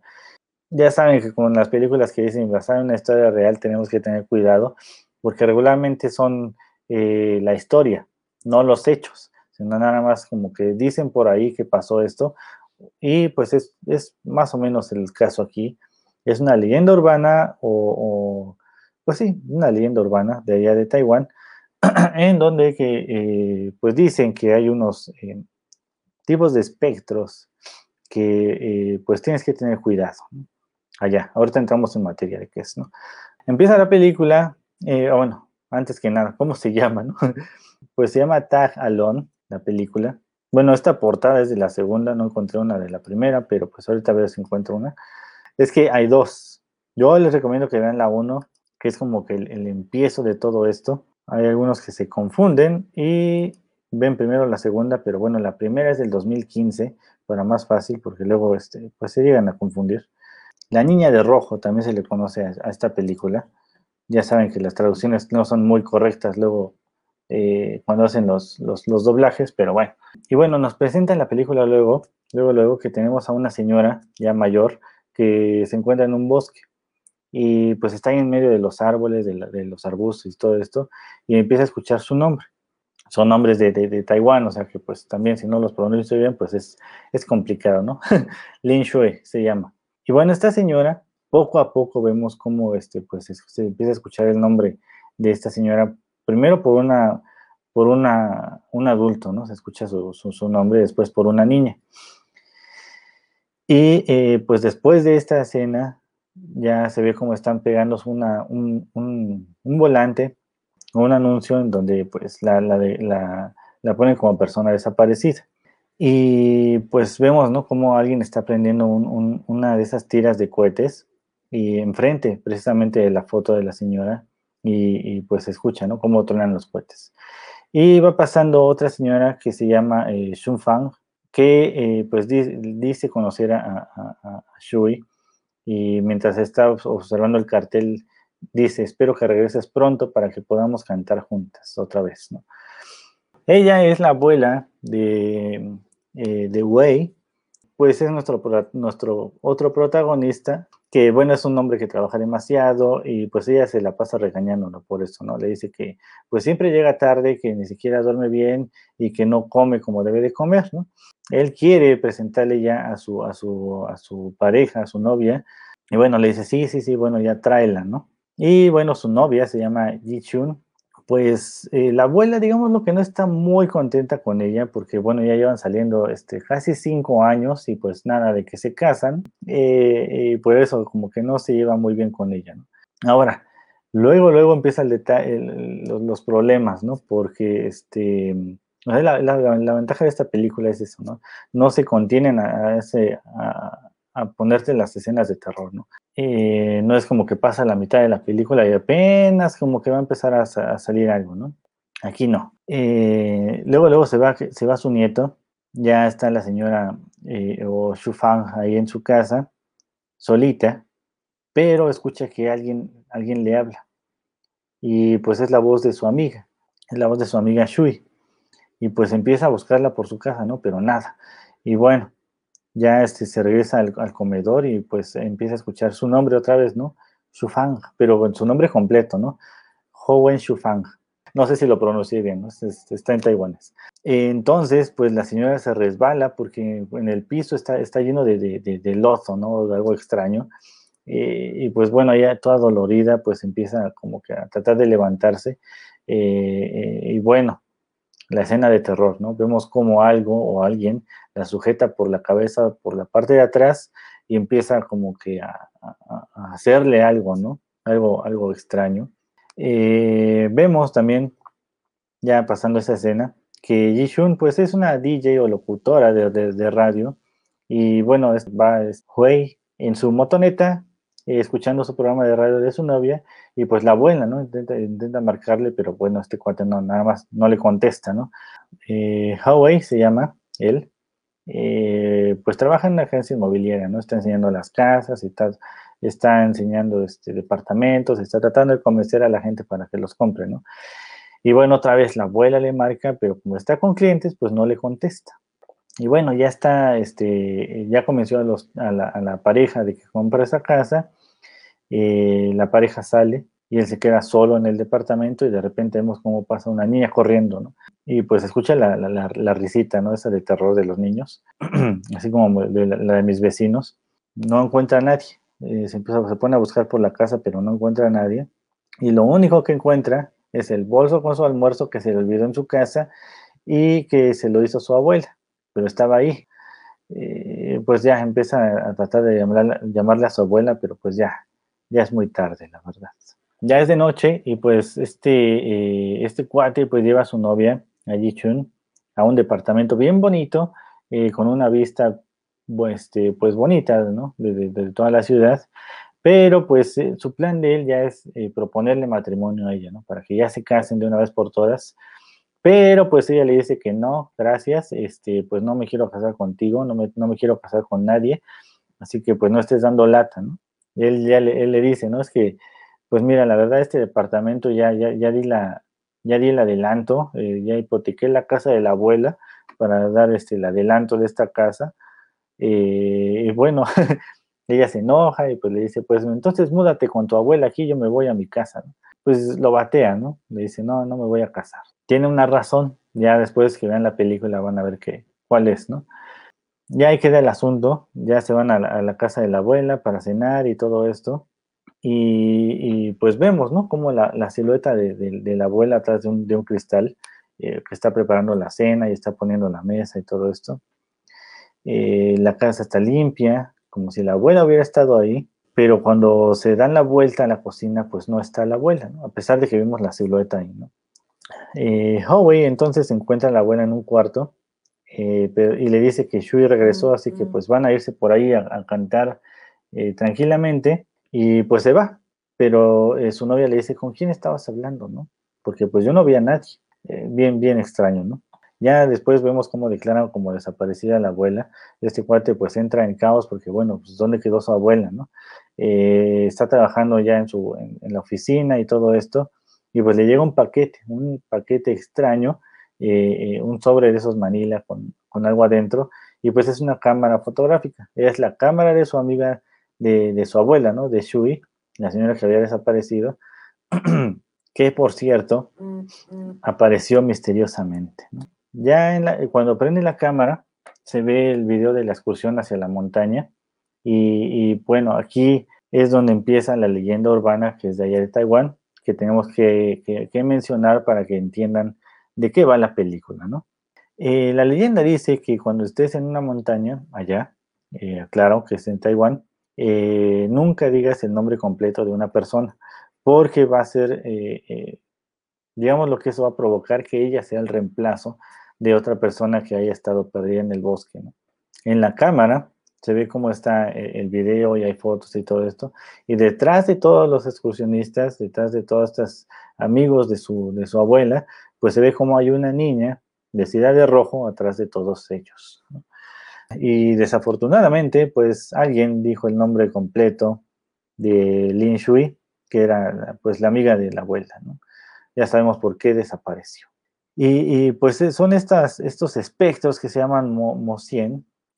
Ya saben que con las películas que dicen basada en una historia real tenemos que tener cuidado, porque regularmente son eh, la historia, no los hechos, sino nada más como que dicen por ahí que pasó esto, y pues es, es más o menos el caso aquí es una leyenda urbana o, pues sí, una leyenda urbana de allá de Taiwán, en donde que, eh, pues dicen que hay unos eh, tipos de espectros que eh, pues tienes que tener cuidado. Allá, ahorita entramos en materia de qué es, ¿no? Empieza la película, bueno, antes que nada, ¿cómo se llama, no? pues se llama Tag Alone, la película. Bueno, esta portada es de la segunda, no encontré una de la primera, pero pues ahorita a ver si encuentro una. Es que hay dos. Yo les recomiendo que vean la uno, que es como que el, empiezo de todo esto. Hay algunos que se confunden y ven primero la segunda, pero bueno, la primera es del 2015, para más fácil, porque luego este, pues se llegan a confundir. La Niña de Rojo también se le conoce a, esta película. Ya saben que las traducciones no son muy correctas luego eh, cuando hacen los, los, los, doblajes, pero bueno. Y bueno, nos presentan la película luego, luego, luego que tenemos a una señora ya mayor que se encuentra en un bosque y pues está en medio de los árboles, de, los arbustos y todo esto, y empieza a escuchar su nombre. Son nombres de, de, Taiwán, o sea que pues también si no los pronuncio bien, pues es, es complicado, ¿no? Lin Shui se llama. Y bueno, esta señora, poco a poco vemos cómo este, pues, se empieza a escuchar el nombre de esta señora, primero por una por una, un adulto, ¿no? Se escucha su, su nombre, después por una niña. Y eh, pues después de esta escena, ya se ve cómo están pegando un, un, un, volante, un anuncio en donde pues la, la, la, la, ponen como persona desaparecida. Y pues vemos, ¿no? Cómo alguien está prendiendo un, una de esas tiras de cohetes y enfrente precisamente de la foto de la señora y, y pues se escucha, ¿no? Cómo tronan los cohetes. Y va pasando otra señora que se llama eh, Shun Fang, que eh, pues dice, conocer a, Shui y mientras está observando el cartel dice, espero que regreses pronto para que podamos cantar juntas otra vez. ¿no? Ella es la abuela de, eh, de Wei, pues es nuestro, nuestro otro protagonista que bueno, es un hombre que trabaja demasiado y pues ella se la pasa regañándolo por eso, ¿no? Le dice que pues siempre llega tarde, que ni siquiera duerme bien y que no come como debe de comer, ¿no? Él quiere presentarle ya a su, a su, a su pareja, a su novia, y bueno, le dice, sí, sí, sí, bueno, ya tráela, ¿no? Y bueno, su novia se llama Ji Chun, pues eh, la abuela, digamos lo que no está muy contenta con ella, porque bueno, ya llevan saliendo este, casi cinco años y pues nada de que se casan, eh, y por eso como que no se lleva muy bien con ella. ¿no? Ahora, luego, luego empiezan los, los, problemas, ¿no? Porque este, La, ventaja de esta película es eso, ¿no? No se contienen a, ese, ponerte las escenas de terror, ¿no? Eh, no es como que pasa la mitad de la película y apenas como que va a empezar a, salir algo, ¿no? Aquí no. Eh, luego, luego se va, se va su nieto, ya está la señora eh, o Shufang ahí en su casa, solita, pero escucha que alguien, alguien le habla. Y pues es la voz de su amiga, es la voz de su amiga Shui. Y pues empieza a buscarla por su casa, ¿no? Pero nada. Y bueno, ya este, se regresa al, comedor y pues empieza a escuchar su nombre otra vez, ¿no? Shufang, pero con su nombre completo, ¿no? Howen Shufang. No sé si lo pronuncié bien, ¿no? está en taiwanés. Entonces, pues la señora se resbala porque en el piso está, está lleno de, de, lozo, ¿no? De algo extraño. Eh, y pues bueno, ella toda dolorida, pues empieza como que a tratar de levantarse. Eh, eh, y bueno, la escena de terror, ¿no? Vemos como algo o alguien la sujeta por la cabeza, por la parte de atrás y empieza como que a, hacerle algo, ¿no? Algo, algo extraño. Eh, vemos también, ya pasando esa escena, que Ji-Shun pues es una DJ o locutora de, radio y bueno, va en su motoneta escuchando su programa de radio de su novia y pues la abuela, ¿no? Intenta, marcarle, pero bueno, este cuate no, nada más no le contesta, ¿no? Eh, se llama él, eh, pues trabaja en una agencia inmobiliaria, ¿no? Está enseñando las casas y tal, está enseñando este, departamentos, está tratando de convencer a la gente para que los compre, ¿no? Y bueno, otra vez la abuela le marca, pero como está con clientes, pues no le contesta. Y bueno, ya está, este, ya convenció a, los, a, la, la pareja de que compre esa casa eh, la pareja sale y él se queda solo en el departamento y de repente vemos cómo pasa una niña corriendo, ¿no? Y pues escucha la, la, risita, ¿no? Esa de terror de los niños, así como de la, de mis vecinos. No encuentra a nadie. Eh, se, empieza, se pone a buscar por la casa, pero no encuentra a nadie. Y lo único que encuentra es el bolso con su almuerzo que se le olvidó en su casa y que se lo hizo su abuela, pero estaba ahí. Eh, pues ya empieza a tratar de llamarle a su abuela, pero pues ya, ya es muy tarde, la verdad. Ya es de noche y pues este, eh, este cuate pues lleva a su novia, a Chun, a un departamento bien bonito, eh, con una vista pues, este, pues bonita, ¿no? De, toda la ciudad. Pero pues eh, su plan de él ya es proponerle matrimonio a ella, ¿no? Para que ya se casen de una vez por todas. Pero pues ella le dice que no, gracias, este, pues no me quiero casar contigo, no me, no me quiero casar con nadie, así que pues no estés dando lata, ¿no? él ya le, él le dice, ¿no? Es que, pues mira, la verdad, este departamento ya, ya, ya di la, ya di el adelanto, eh, ya hipotequé la casa de la abuela para dar este, el adelanto de esta casa. Eh, y bueno, ella se enoja y pues le dice, pues entonces múdate con tu abuela aquí, yo me voy a mi casa. Pues lo batea, ¿no? Le dice, no, no me voy a casar. Tiene una razón, ya después que vean la película van a ver qué, cuál es, ¿no? ya ahí queda el asunto, ya se van a la, casa de la abuela para cenar y todo esto. Y, pues vemos, ¿no? Como la, silueta de, la abuela atrás de un, cristal eh, que está preparando la cena y está poniendo la mesa y todo esto. Eh, la casa está limpia, como si la abuela hubiera estado ahí, pero cuando se dan la vuelta a la cocina, pues no está la abuela, ¿no? A pesar de que vemos la silueta ahí, ¿no? Eh, entonces encuentra a la abuela en un cuarto eh, y le dice que Shui regresó, así que pues van a irse por ahí a, cantar eh, tranquilamente y pues se va. Pero eh, su novia le dice, ¿con quién estabas hablando? ¿no? Porque pues yo no vi a nadie. bien, bien extraño, ¿no? Ya después vemos cómo declaran como desaparecida la abuela. Este cuate pues entra en caos porque, bueno, pues ¿dónde quedó su abuela, no? Está trabajando ya en, su, en, la oficina y todo esto. Y pues le llega un paquete, un paquete extraño eh, un sobre de esos Manila con, algo adentro, y pues es una cámara fotográfica. Es la cámara de su amiga, de, su abuela, ¿no? De Shui, la señora que había desaparecido, que por cierto apareció misteriosamente. Ya en cuando prende la cámara, se ve el video de la excursión hacia la montaña, y, bueno, aquí es donde empieza la leyenda urbana que es de allá de Taiwán, que tenemos que mencionar para que entiendan de qué va la película, ¿no? Eh, la leyenda dice que cuando estés en una montaña, allá, eh, claro que es en Taiwán, eh, nunca digas el nombre completo de una persona, porque va a ser, digamos lo que eso va a provocar, que ella sea el reemplazo de otra persona que haya estado perdida en el bosque. En la cámara se ve cómo está eh, el video y hay fotos y todo esto. Y detrás de todos los excursionistas, detrás de todos estos amigos de su, de su abuela, pues se ve cómo hay una niña vestida de rojo atrás de todos ellos. Y desafortunadamente, pues alguien dijo el nombre completo de Lin Shui, que era pues la amiga de la abuela. Ya sabemos por qué desapareció. Y, pues son estas, estos espectros que se llaman mo,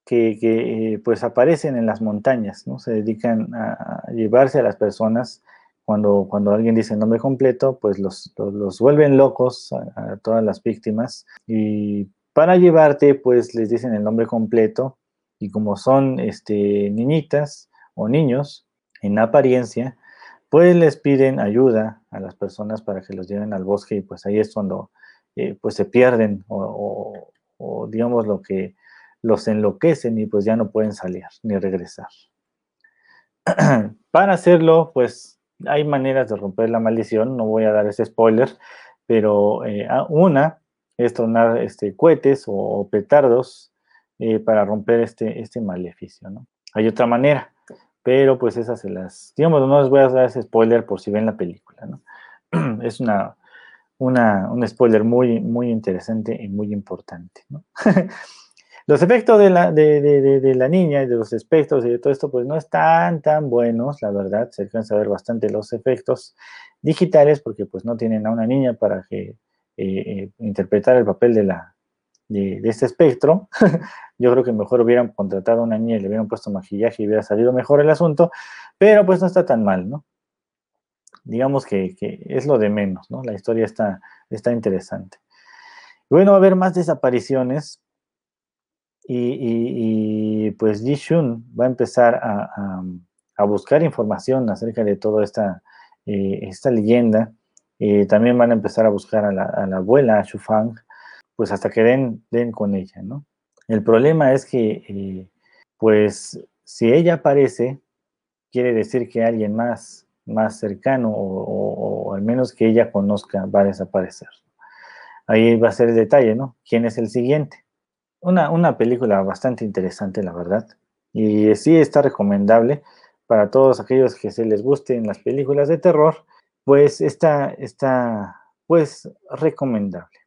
que, que, pues aparecen en las montañas, ¿no? Se dedican a, llevarse a las personas cuando, cuando alguien dice el nombre completo, pues los, los, vuelven locos a, todas las víctimas y para llevarte, pues les dicen el nombre completo y como son este, niñitas o niños en apariencia, pues les piden ayuda a las personas para que los lleven al bosque y pues ahí es cuando eh, pues se pierden o, digamos lo que los enloquecen y pues ya no pueden salir ni regresar. para hacerlo, pues hay maneras de romper la maldición, no voy a dar ese spoiler, pero eh, una es tronar este, cohetes o, petardos eh, para romper este, este maleficio, ¿no? Hay otra manera, pero pues esas se las, digamos, no les voy a dar ese spoiler por si ven la película, ¿no? Es una, una, un spoiler muy, muy interesante y muy importante, ¿no? los efectos de la, de, de, la niña y de los espectros y de todo esto, pues no están tan buenos, la verdad, se alcanza a ver bastante los efectos digitales porque pues no tienen a una niña para que eh, eh, interpretar el papel de, la, de, este espectro, yo creo que mejor hubieran contratado a una niña y le hubieran puesto maquillaje y hubiera salido mejor el asunto, pero pues no está tan mal, ¿no? Digamos que, es lo de menos, ¿no? La historia está, está interesante. Bueno, va a haber más desapariciones y, pues Ji Shun va a empezar a, buscar información acerca de toda esta, eh, esta leyenda eh, también van a empezar a buscar a la, abuela, a Shufang, pues hasta que den, den con ella, ¿no? El problema es que, eh, pues, si ella aparece, quiere decir que alguien más, más cercano o, al menos que ella conozca va a desaparecer. Ahí va a ser el detalle, ¿no? ¿Quién es el siguiente? Una, una película bastante interesante, la verdad. Y sí está recomendable para todos aquellos que se les gusten las películas de terror pues está, está pues recomendable.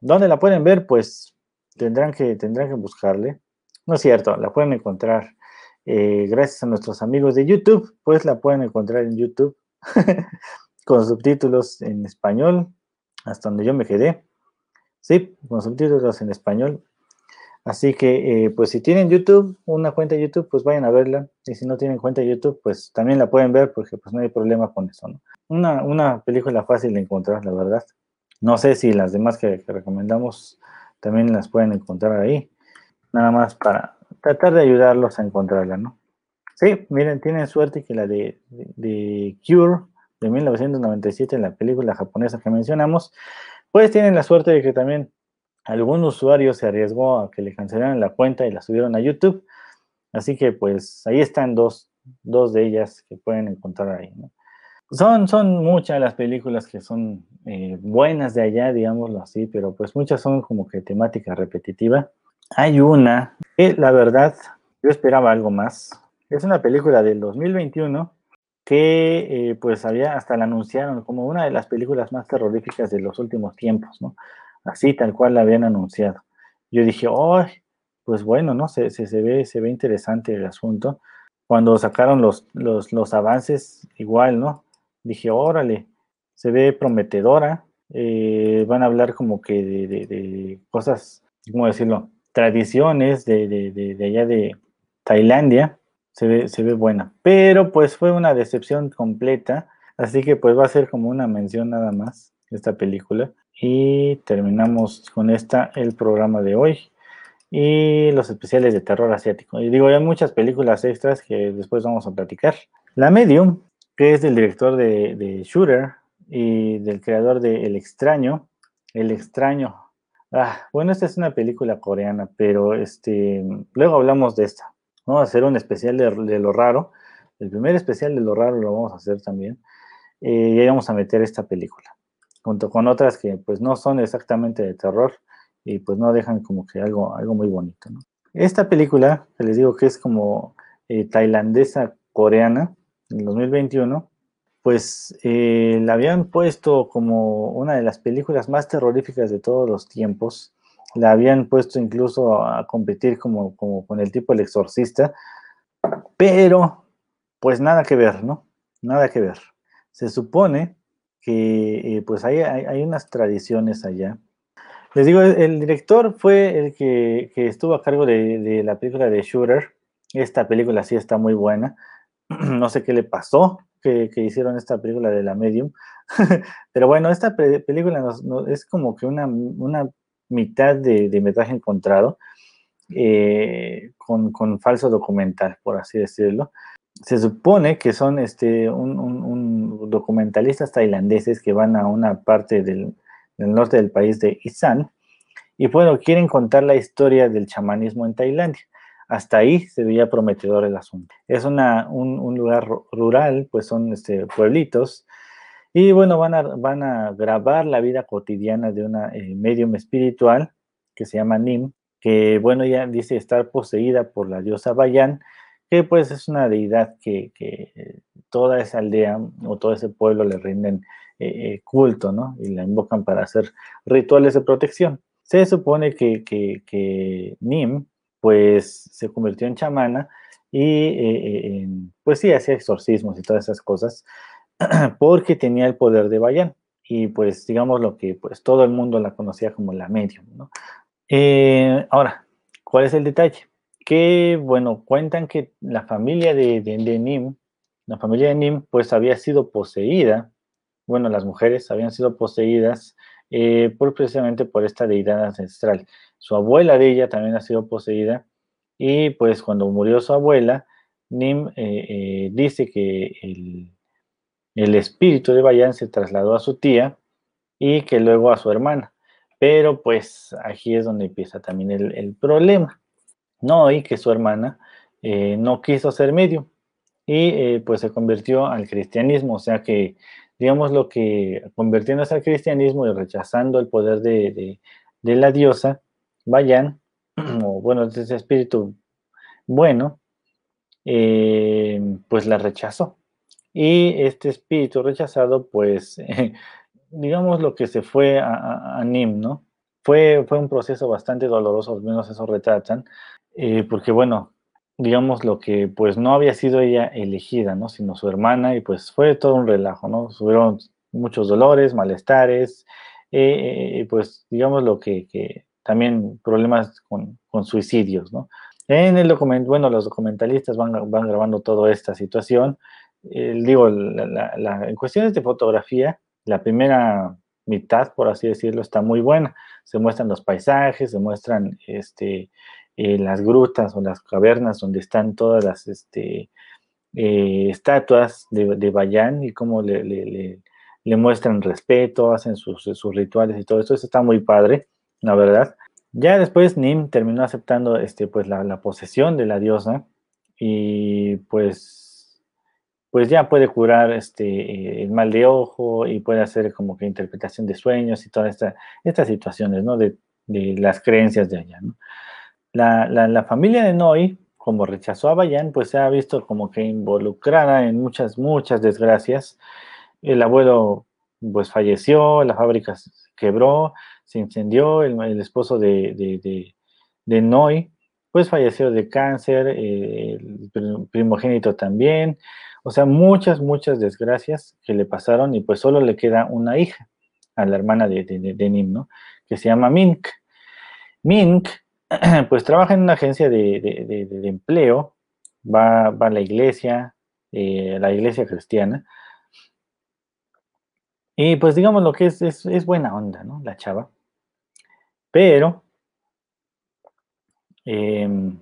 ¿Dónde la pueden ver? Pues tendrán que, tendrán que buscarle. No es cierto, la pueden encontrar eh, gracias a nuestros amigos de YouTube, pues la pueden encontrar en YouTube con subtítulos en español, hasta donde yo me quedé. Sí, con subtítulos en español. Así que, eh, pues si tienen YouTube, una cuenta de YouTube, pues vayan a verla. Y si no tienen cuenta de YouTube, pues también la pueden ver porque pues no hay problema con eso, ¿no? Una, una película fácil de encontrar, la verdad. No sé si las demás que, recomendamos también las pueden encontrar ahí. Nada más para tratar de ayudarlos a encontrarla, ¿no? Sí, miren, tienen suerte que la de, de Cure de 1997, la película japonesa que mencionamos, pues tienen la suerte de que también algún usuario se arriesgó a que le cancelaran la cuenta y la subieron a YouTube. Así que pues ahí están dos, dos de ellas que pueden encontrar ahí. Son, son muchas las películas que son eh, buenas de allá, digámoslo así, pero pues muchas son como que temática repetitiva. Hay una que la verdad yo esperaba algo más. Es una película del 2021 que eh, pues había hasta la anunciaron como una de las películas más terroríficas de los últimos tiempos, ¿no? Así tal cual la habían anunciado. Yo dije, oh, pues bueno, ¿no? Se, se, ve, se ve interesante el asunto. Cuando sacaron los, los, avances, igual, ¿no? Dije, órale, se ve prometedora. Eh, van a hablar como que de, cosas, ¿cómo decirlo? Tradiciones de, de, allá de Tailandia. Se ve, se ve buena. Pero pues fue una decepción completa. Así que pues va a ser como una mención nada más esta película. Y terminamos con esta el programa de hoy y los especiales de terror asiático. Y digo, hay muchas películas extras que después vamos a platicar. La Medium, que es del director de, Shooter y del creador de El extraño. El extraño. Ah, bueno, esta es una película coreana, pero este, luego hablamos de esta. Vamos a hacer un especial de, lo raro. El primer especial de lo raro lo vamos a hacer también. Eh, y ahí vamos a meter esta película junto con otras que pues no son exactamente de terror y pues no dejan como que algo, algo muy bonito. Esta película, que les digo que es como eh, tailandesa coreana, en 2021, pues eh, la habían puesto como una de las películas más terroríficas de todos los tiempos. La habían puesto incluso a competir como, como con el tipo El Exorcista, pero pues nada que ver, ¿no? Nada que ver. Se supone que eh, pues hay, hay, unas tradiciones allá. Les digo, el, director fue el que, estuvo a cargo de, de, la película de Shooter. Esta película sí está muy buena. no sé qué le pasó, que, hicieron esta película de la Medium. Pero bueno, esta película es como que una, una mitad de, de, metraje encontrado eh, con, con, falso documental, por así decirlo. Se supone que son este, un, documentalistas tailandeses que van a una parte del, norte del país de Isan y bueno, quieren contar la historia del chamanismo en Tailandia. Hasta ahí se veía prometedor el asunto. Es una, un, lugar rural, pues son este, pueblitos, y bueno, van a, van a grabar la vida cotidiana de una eh, medium espiritual que se llama Nim, que bueno, ya dice estar poseída por la diosa Bayan, que pues es una deidad que, que toda esa aldea o todo ese pueblo le rinden eh, eh, culto, ¿no? Y la invocan para hacer rituales de protección. Se supone que, Nim pues se convirtió en chamana y eh, eh, pues sí, hacía exorcismos y todas esas cosas porque tenía el poder de Bayan y pues digamos lo que pues todo el mundo la conocía como la medium. Eh, ahora, ¿cuál es el detalle? Que, bueno, cuentan que la familia de, Nim, la familia de Nim, pues había sido poseída, bueno, las mujeres habían sido poseídas por, precisamente por esta deidad ancestral. Su abuela de ella también ha sido poseída y pues cuando murió su abuela, Nim eh, eh, dice que el, espíritu de Bayan se trasladó a su tía y que luego a su hermana. Pero pues aquí es donde empieza también el, problema. No, y que su hermana eh, no quiso ser medio y pues se convirtió al cristianismo, o sea que digamos lo que convirtiéndose al cristianismo y rechazando el poder de la diosa, vayan, o bueno, ese espíritu bueno, eh, pues la rechazó. Y este espíritu rechazado, pues, digamos lo que se fue a, Nim, ¿no? Fue, fue un proceso bastante doloroso, al menos eso retratan, eh, porque bueno, digamos lo que pues no había sido ella elegida, ¿no? Sino su hermana y pues fue todo un relajo, ¿no? Tuvieron muchos dolores, malestares, eh, pues digamos lo que también problemas con, suicidios, ¿no? En el documento, bueno, los documentalistas van, van grabando toda esta situación. digo, en cuestiones de fotografía, la primera mitad, por así decirlo, está muy buena. Se muestran los paisajes, se muestran este, eh, las grutas o las cavernas donde están todas las este, eh, estatuas de, de Bayán y cómo le, le, muestran respeto, hacen sus, sus, rituales y todo eso. Eso está muy padre la verdad. Ya después Nim terminó aceptando este, pues, la, posesión de la diosa y pues, pues ya puede curar este, el mal de ojo y puede hacer como que interpretación de sueños y todas esta, estas situaciones ¿no? de, las creencias de allá. La, familia de Noi, como rechazó a Bayan, pues se ha visto como que involucrada en muchas, muchas desgracias. El abuelo pues falleció, la fábrica quebró, se incendió, el, esposo de, de, de, Noy, pues falleció de cáncer, eh, el primogénito también, o sea, muchas, muchas desgracias que le pasaron y pues solo le queda una hija a la hermana de, de, Nim, ¿no? Que se llama Mink. Mink, pues trabaja en una agencia de, empleo, va, va, a la iglesia, eh, la iglesia cristiana, y pues digamos lo que es, es, buena onda, ¿no? La chava. Pero, em,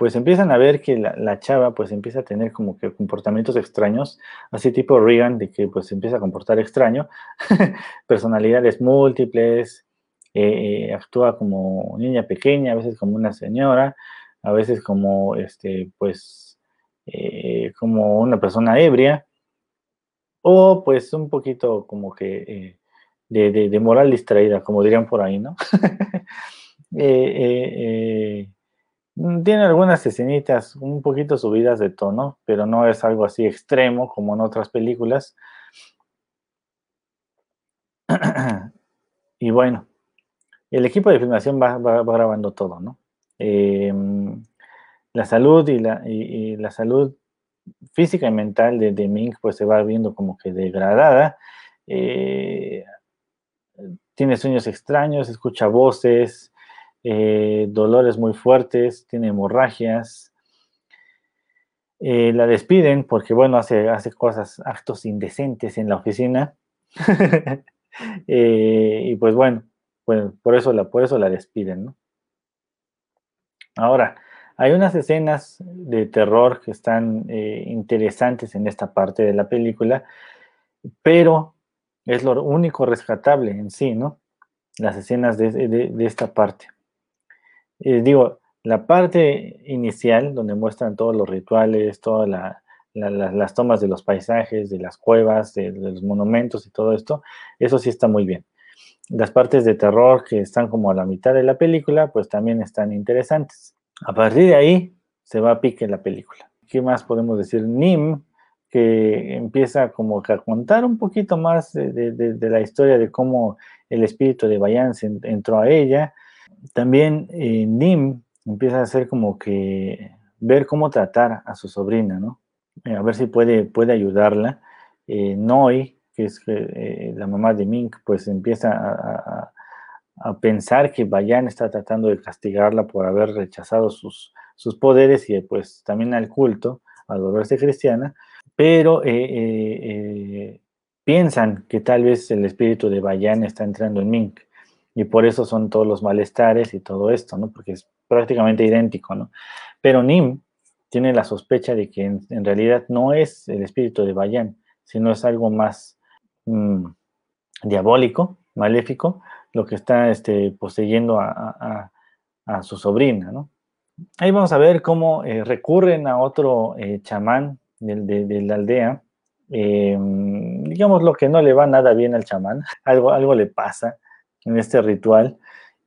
pues empiezan a ver que la, chava pues empieza a tener como que comportamientos extraños, así tipo Regan, de que pues empieza a comportar extraño, personalidades múltiples, eh, eh, actúa como niña pequeña, a veces como una señora, a veces como, este, pues, eh, como una persona ebria, o pues un poquito como que de, moral distraída, como dirían por ahí, ¿no? tiene algunas escenitas un poquito subidas de tono, pero no es algo así extremo como en otras películas. y bueno, el equipo de filmación va, grabando todo, ¿no? Em, la salud y la, la, salud física y mental de, de, Mink pues se va viendo como que degradada. Eh, tiene sueños extraños, escucha voces, eh, dolores muy fuertes, tiene hemorragias. Eh, la despiden porque, bueno, hace, hace cosas, actos indecentes en la oficina. y pues bueno, pues, por, eso la, por eso la despiden. Ahora, hay unas escenas de terror que están eh, interesantes en esta parte de la película, pero es lo único rescatable en sí, ¿no? Las escenas de, esta parte. Eh, digo, la parte inicial, donde muestran todos los rituales, todas las tomas de los paisajes, de las cuevas, de, los monumentos y todo esto, eso sí está muy bien. Las partes de terror que están como a la mitad de la película, pues también están interesantes. A partir de ahí se va a pique la película. ¿Qué más podemos decir? Nim, que empieza como a contar un poquito más de, la historia de cómo el espíritu de Bayan entró a ella. También eh, Nim empieza a hacer como que ver cómo tratar a su sobrina, ¿no? Eh, a ver si puede, puede ayudarla. Eh, Noi, que es la mamá de Mink, pues empieza a, pensar que Bayan está tratando de castigarla por haber rechazado sus, sus poderes y pues también al culto, al volverse cristiana, pero eh, eh, eh, piensan que tal vez el espíritu de Bayan está entrando en Mink y por eso son todos los malestares y todo esto, ¿no? Porque es prácticamente idéntico, ¿no? Pero Nim tiene la sospecha de que en, realidad no es el espíritu de Bayan, sino es algo más mm, diabólico, maléfico, lo que está este, poseyendo a, su sobrina, ¿no? Ahí vamos a ver cómo eh, recurren a otro eh, chamán de, la aldea. Em, digamos lo que no le va nada bien al chamán, algo, algo le pasa en este ritual.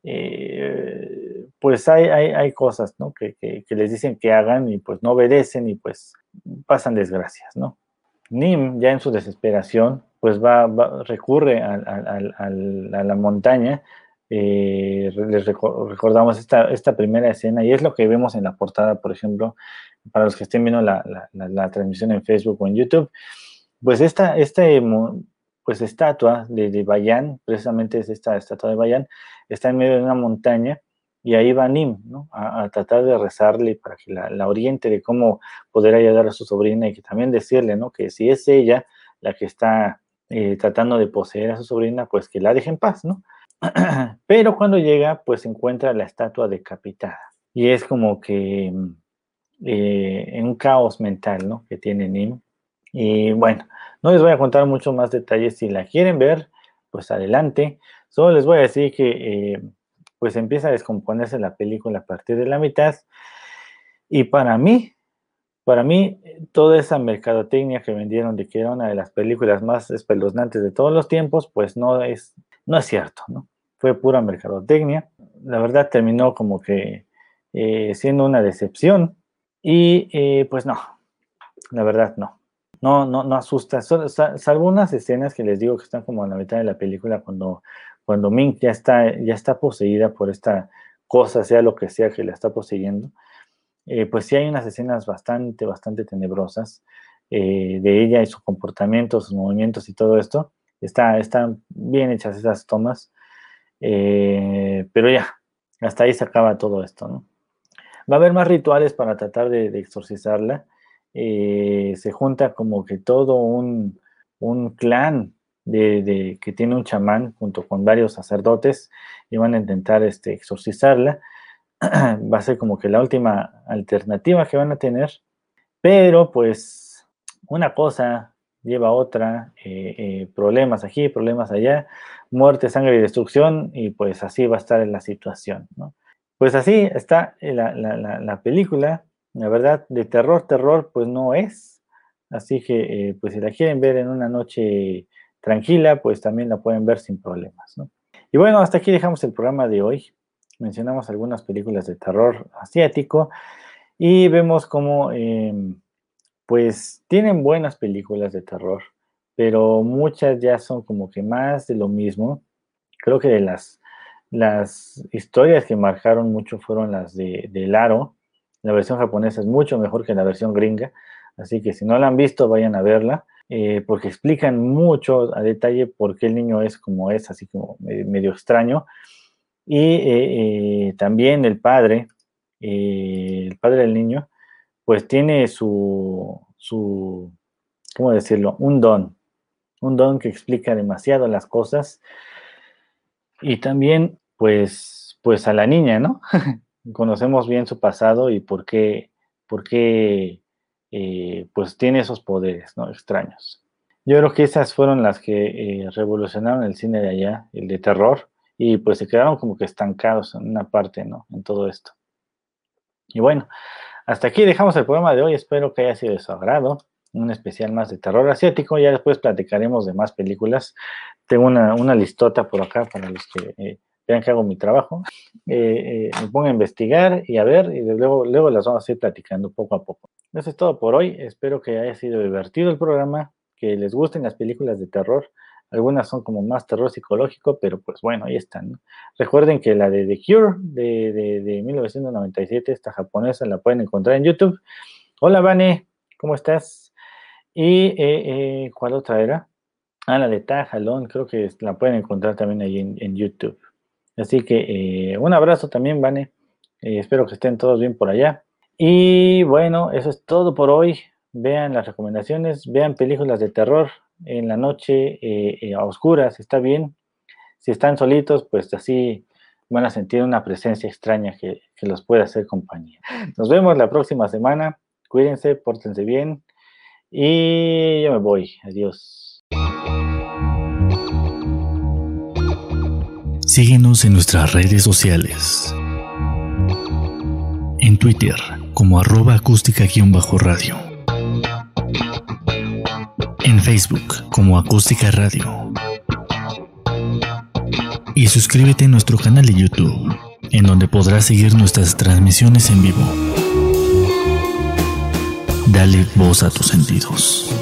Eh, pues hay, hay, cosas ¿no? que, que, les dicen que hagan y pues no obedecen y pues pasan desgracias, ¿no? Nim, ya en su desesperación, pues va, recurre a, la montaña. Eh, les recordamos esta, esta, primera escena y es lo que vemos en la portada, por ejemplo, para los que estén viendo la, transmisión en Facebook o en YouTube. Pues esta, este, pues estatua de, de Bayan, precisamente es esta estatua de Bayan, está en medio de una montaña y ahí va Nim, ¿no? A, tratar de rezarle para que la, oriente de cómo poder ayudar a su sobrina y que también decirle, ¿no? Que si es ella la que está eh, tratando de poseer a su sobrina, pues que la deje en paz, ¿no? Pero cuando llega, pues encuentra la estatua decapitada. Y es como que mm, eh, en un caos mental, ¿no? Que tiene Nim. Y bueno, no les voy a contar mucho más detalles. Si la quieren ver, pues adelante. Solo les voy a decir que, eh, pues empieza a descomponerse la película a partir de la mitad. Y para mí, para mí, toda esa mercadotecnia que vendieron de que era una de las películas más espeluznantes de todos los tiempos, pues no es, no es cierto, ¿no? Fue pura mercadotecnia. La verdad terminó como que eh, siendo una decepción y eh, pues no, la verdad no. No, no, no asusta, salvo unas escenas que les digo que están como a la mitad de la película cuando, cuando Mink ya está, ya está poseída por esta cosa, sea lo que sea que la está poseyendo eh, pues sí hay unas escenas bastante, bastante tenebrosas eh, de ella y su comportamiento, sus movimientos y todo esto. Está, están bien hechas esas tomas, eh, pero ya, hasta ahí se acaba todo esto. Va a haber más rituales para tratar de, exorcizarla. Se junta como que todo un, clan de, que tiene un chamán junto con varios sacerdotes y van a intentar este, exorcizarla. va a ser como que la última alternativa que van a tener, pero pues una cosa lleva a otra, eh, eh, problemas aquí, problemas allá, muerte, sangre y destrucción, y pues así va a estar la situación. Pues así está la, la, película, la verdad, de terror, terror, pues no es, así que eh, pues si la quieren ver en una noche tranquila, pues también la pueden ver sin problemas. Y bueno, hasta aquí dejamos el programa de hoy. Mencionamos algunas películas de terror asiático y vemos cómo, em, pues, tienen buenas películas de terror, pero muchas ya son como que más de lo mismo. Creo que de las, las historias que marcaron mucho fueron las de, de Laro. La versión japonesa es mucho mejor que la versión gringa, así que si no la han visto, vayan a verla. Eh, porque explican mucho a detalle por qué el niño es como es, así como medio extraño. Y eh, eh, también el padre, el padre del niño, pues tiene su, su, ¿cómo decirlo? Un don, un don que explica demasiado las cosas. Y también, pues, pues a la niña, ¿no? Conocemos bien su pasado y por qué, por qué eh, pues tiene esos poderes ¿no? extraños. Yo creo que esas fueron las que eh, revolucionaron el cine de allá, el de terror, y pues se quedaron como que estancados en una parte, ¿no? En todo esto. Y bueno, hasta aquí dejamos el programa de hoy, espero que haya sido de su agrado, un especial más de terror asiático, ya después platicaremos de más películas. Tengo una, una listota por acá para los que eh, vean que hago mi trabajo, me pongo a investigar y a ver, y luego, luego las vamos a ir platicando poco a poco. Eso es todo por hoy. Espero que haya sido divertido el programa, que les gusten las películas de terror. Algunas son como más terror psicológico, pero pues bueno, ahí están. Recuerden que la de The Cure de, de, 1997, esta japonesa, la pueden encontrar en YouTube. Hola, Vane, ¿cómo estás? Y, eh, eh, ¿cuál otra era? Ah, la de Tajalón, creo que la pueden encontrar también ahí en, YouTube. Así que eh, un abrazo también, Vane. espero que estén todos bien por allá. Y bueno, eso es todo por hoy. Vean las recomendaciones, vean películas de terror en la noche eh, eh, a oscuras, está bien. Si están solitos, pues así van a sentir una presencia extraña que, que los puede hacer compañía. Nos vemos la próxima semana. Cuídense, pórtense bien. Y yo me voy. Adiós. Síguenos en nuestras redes sociales. En Twitter como arroba acústica-radio. En Facebook como acústica radio. Y suscríbete a nuestro canal de YouTube, en donde podrás seguir nuestras transmisiones en vivo. Dale voz a tus sentidos.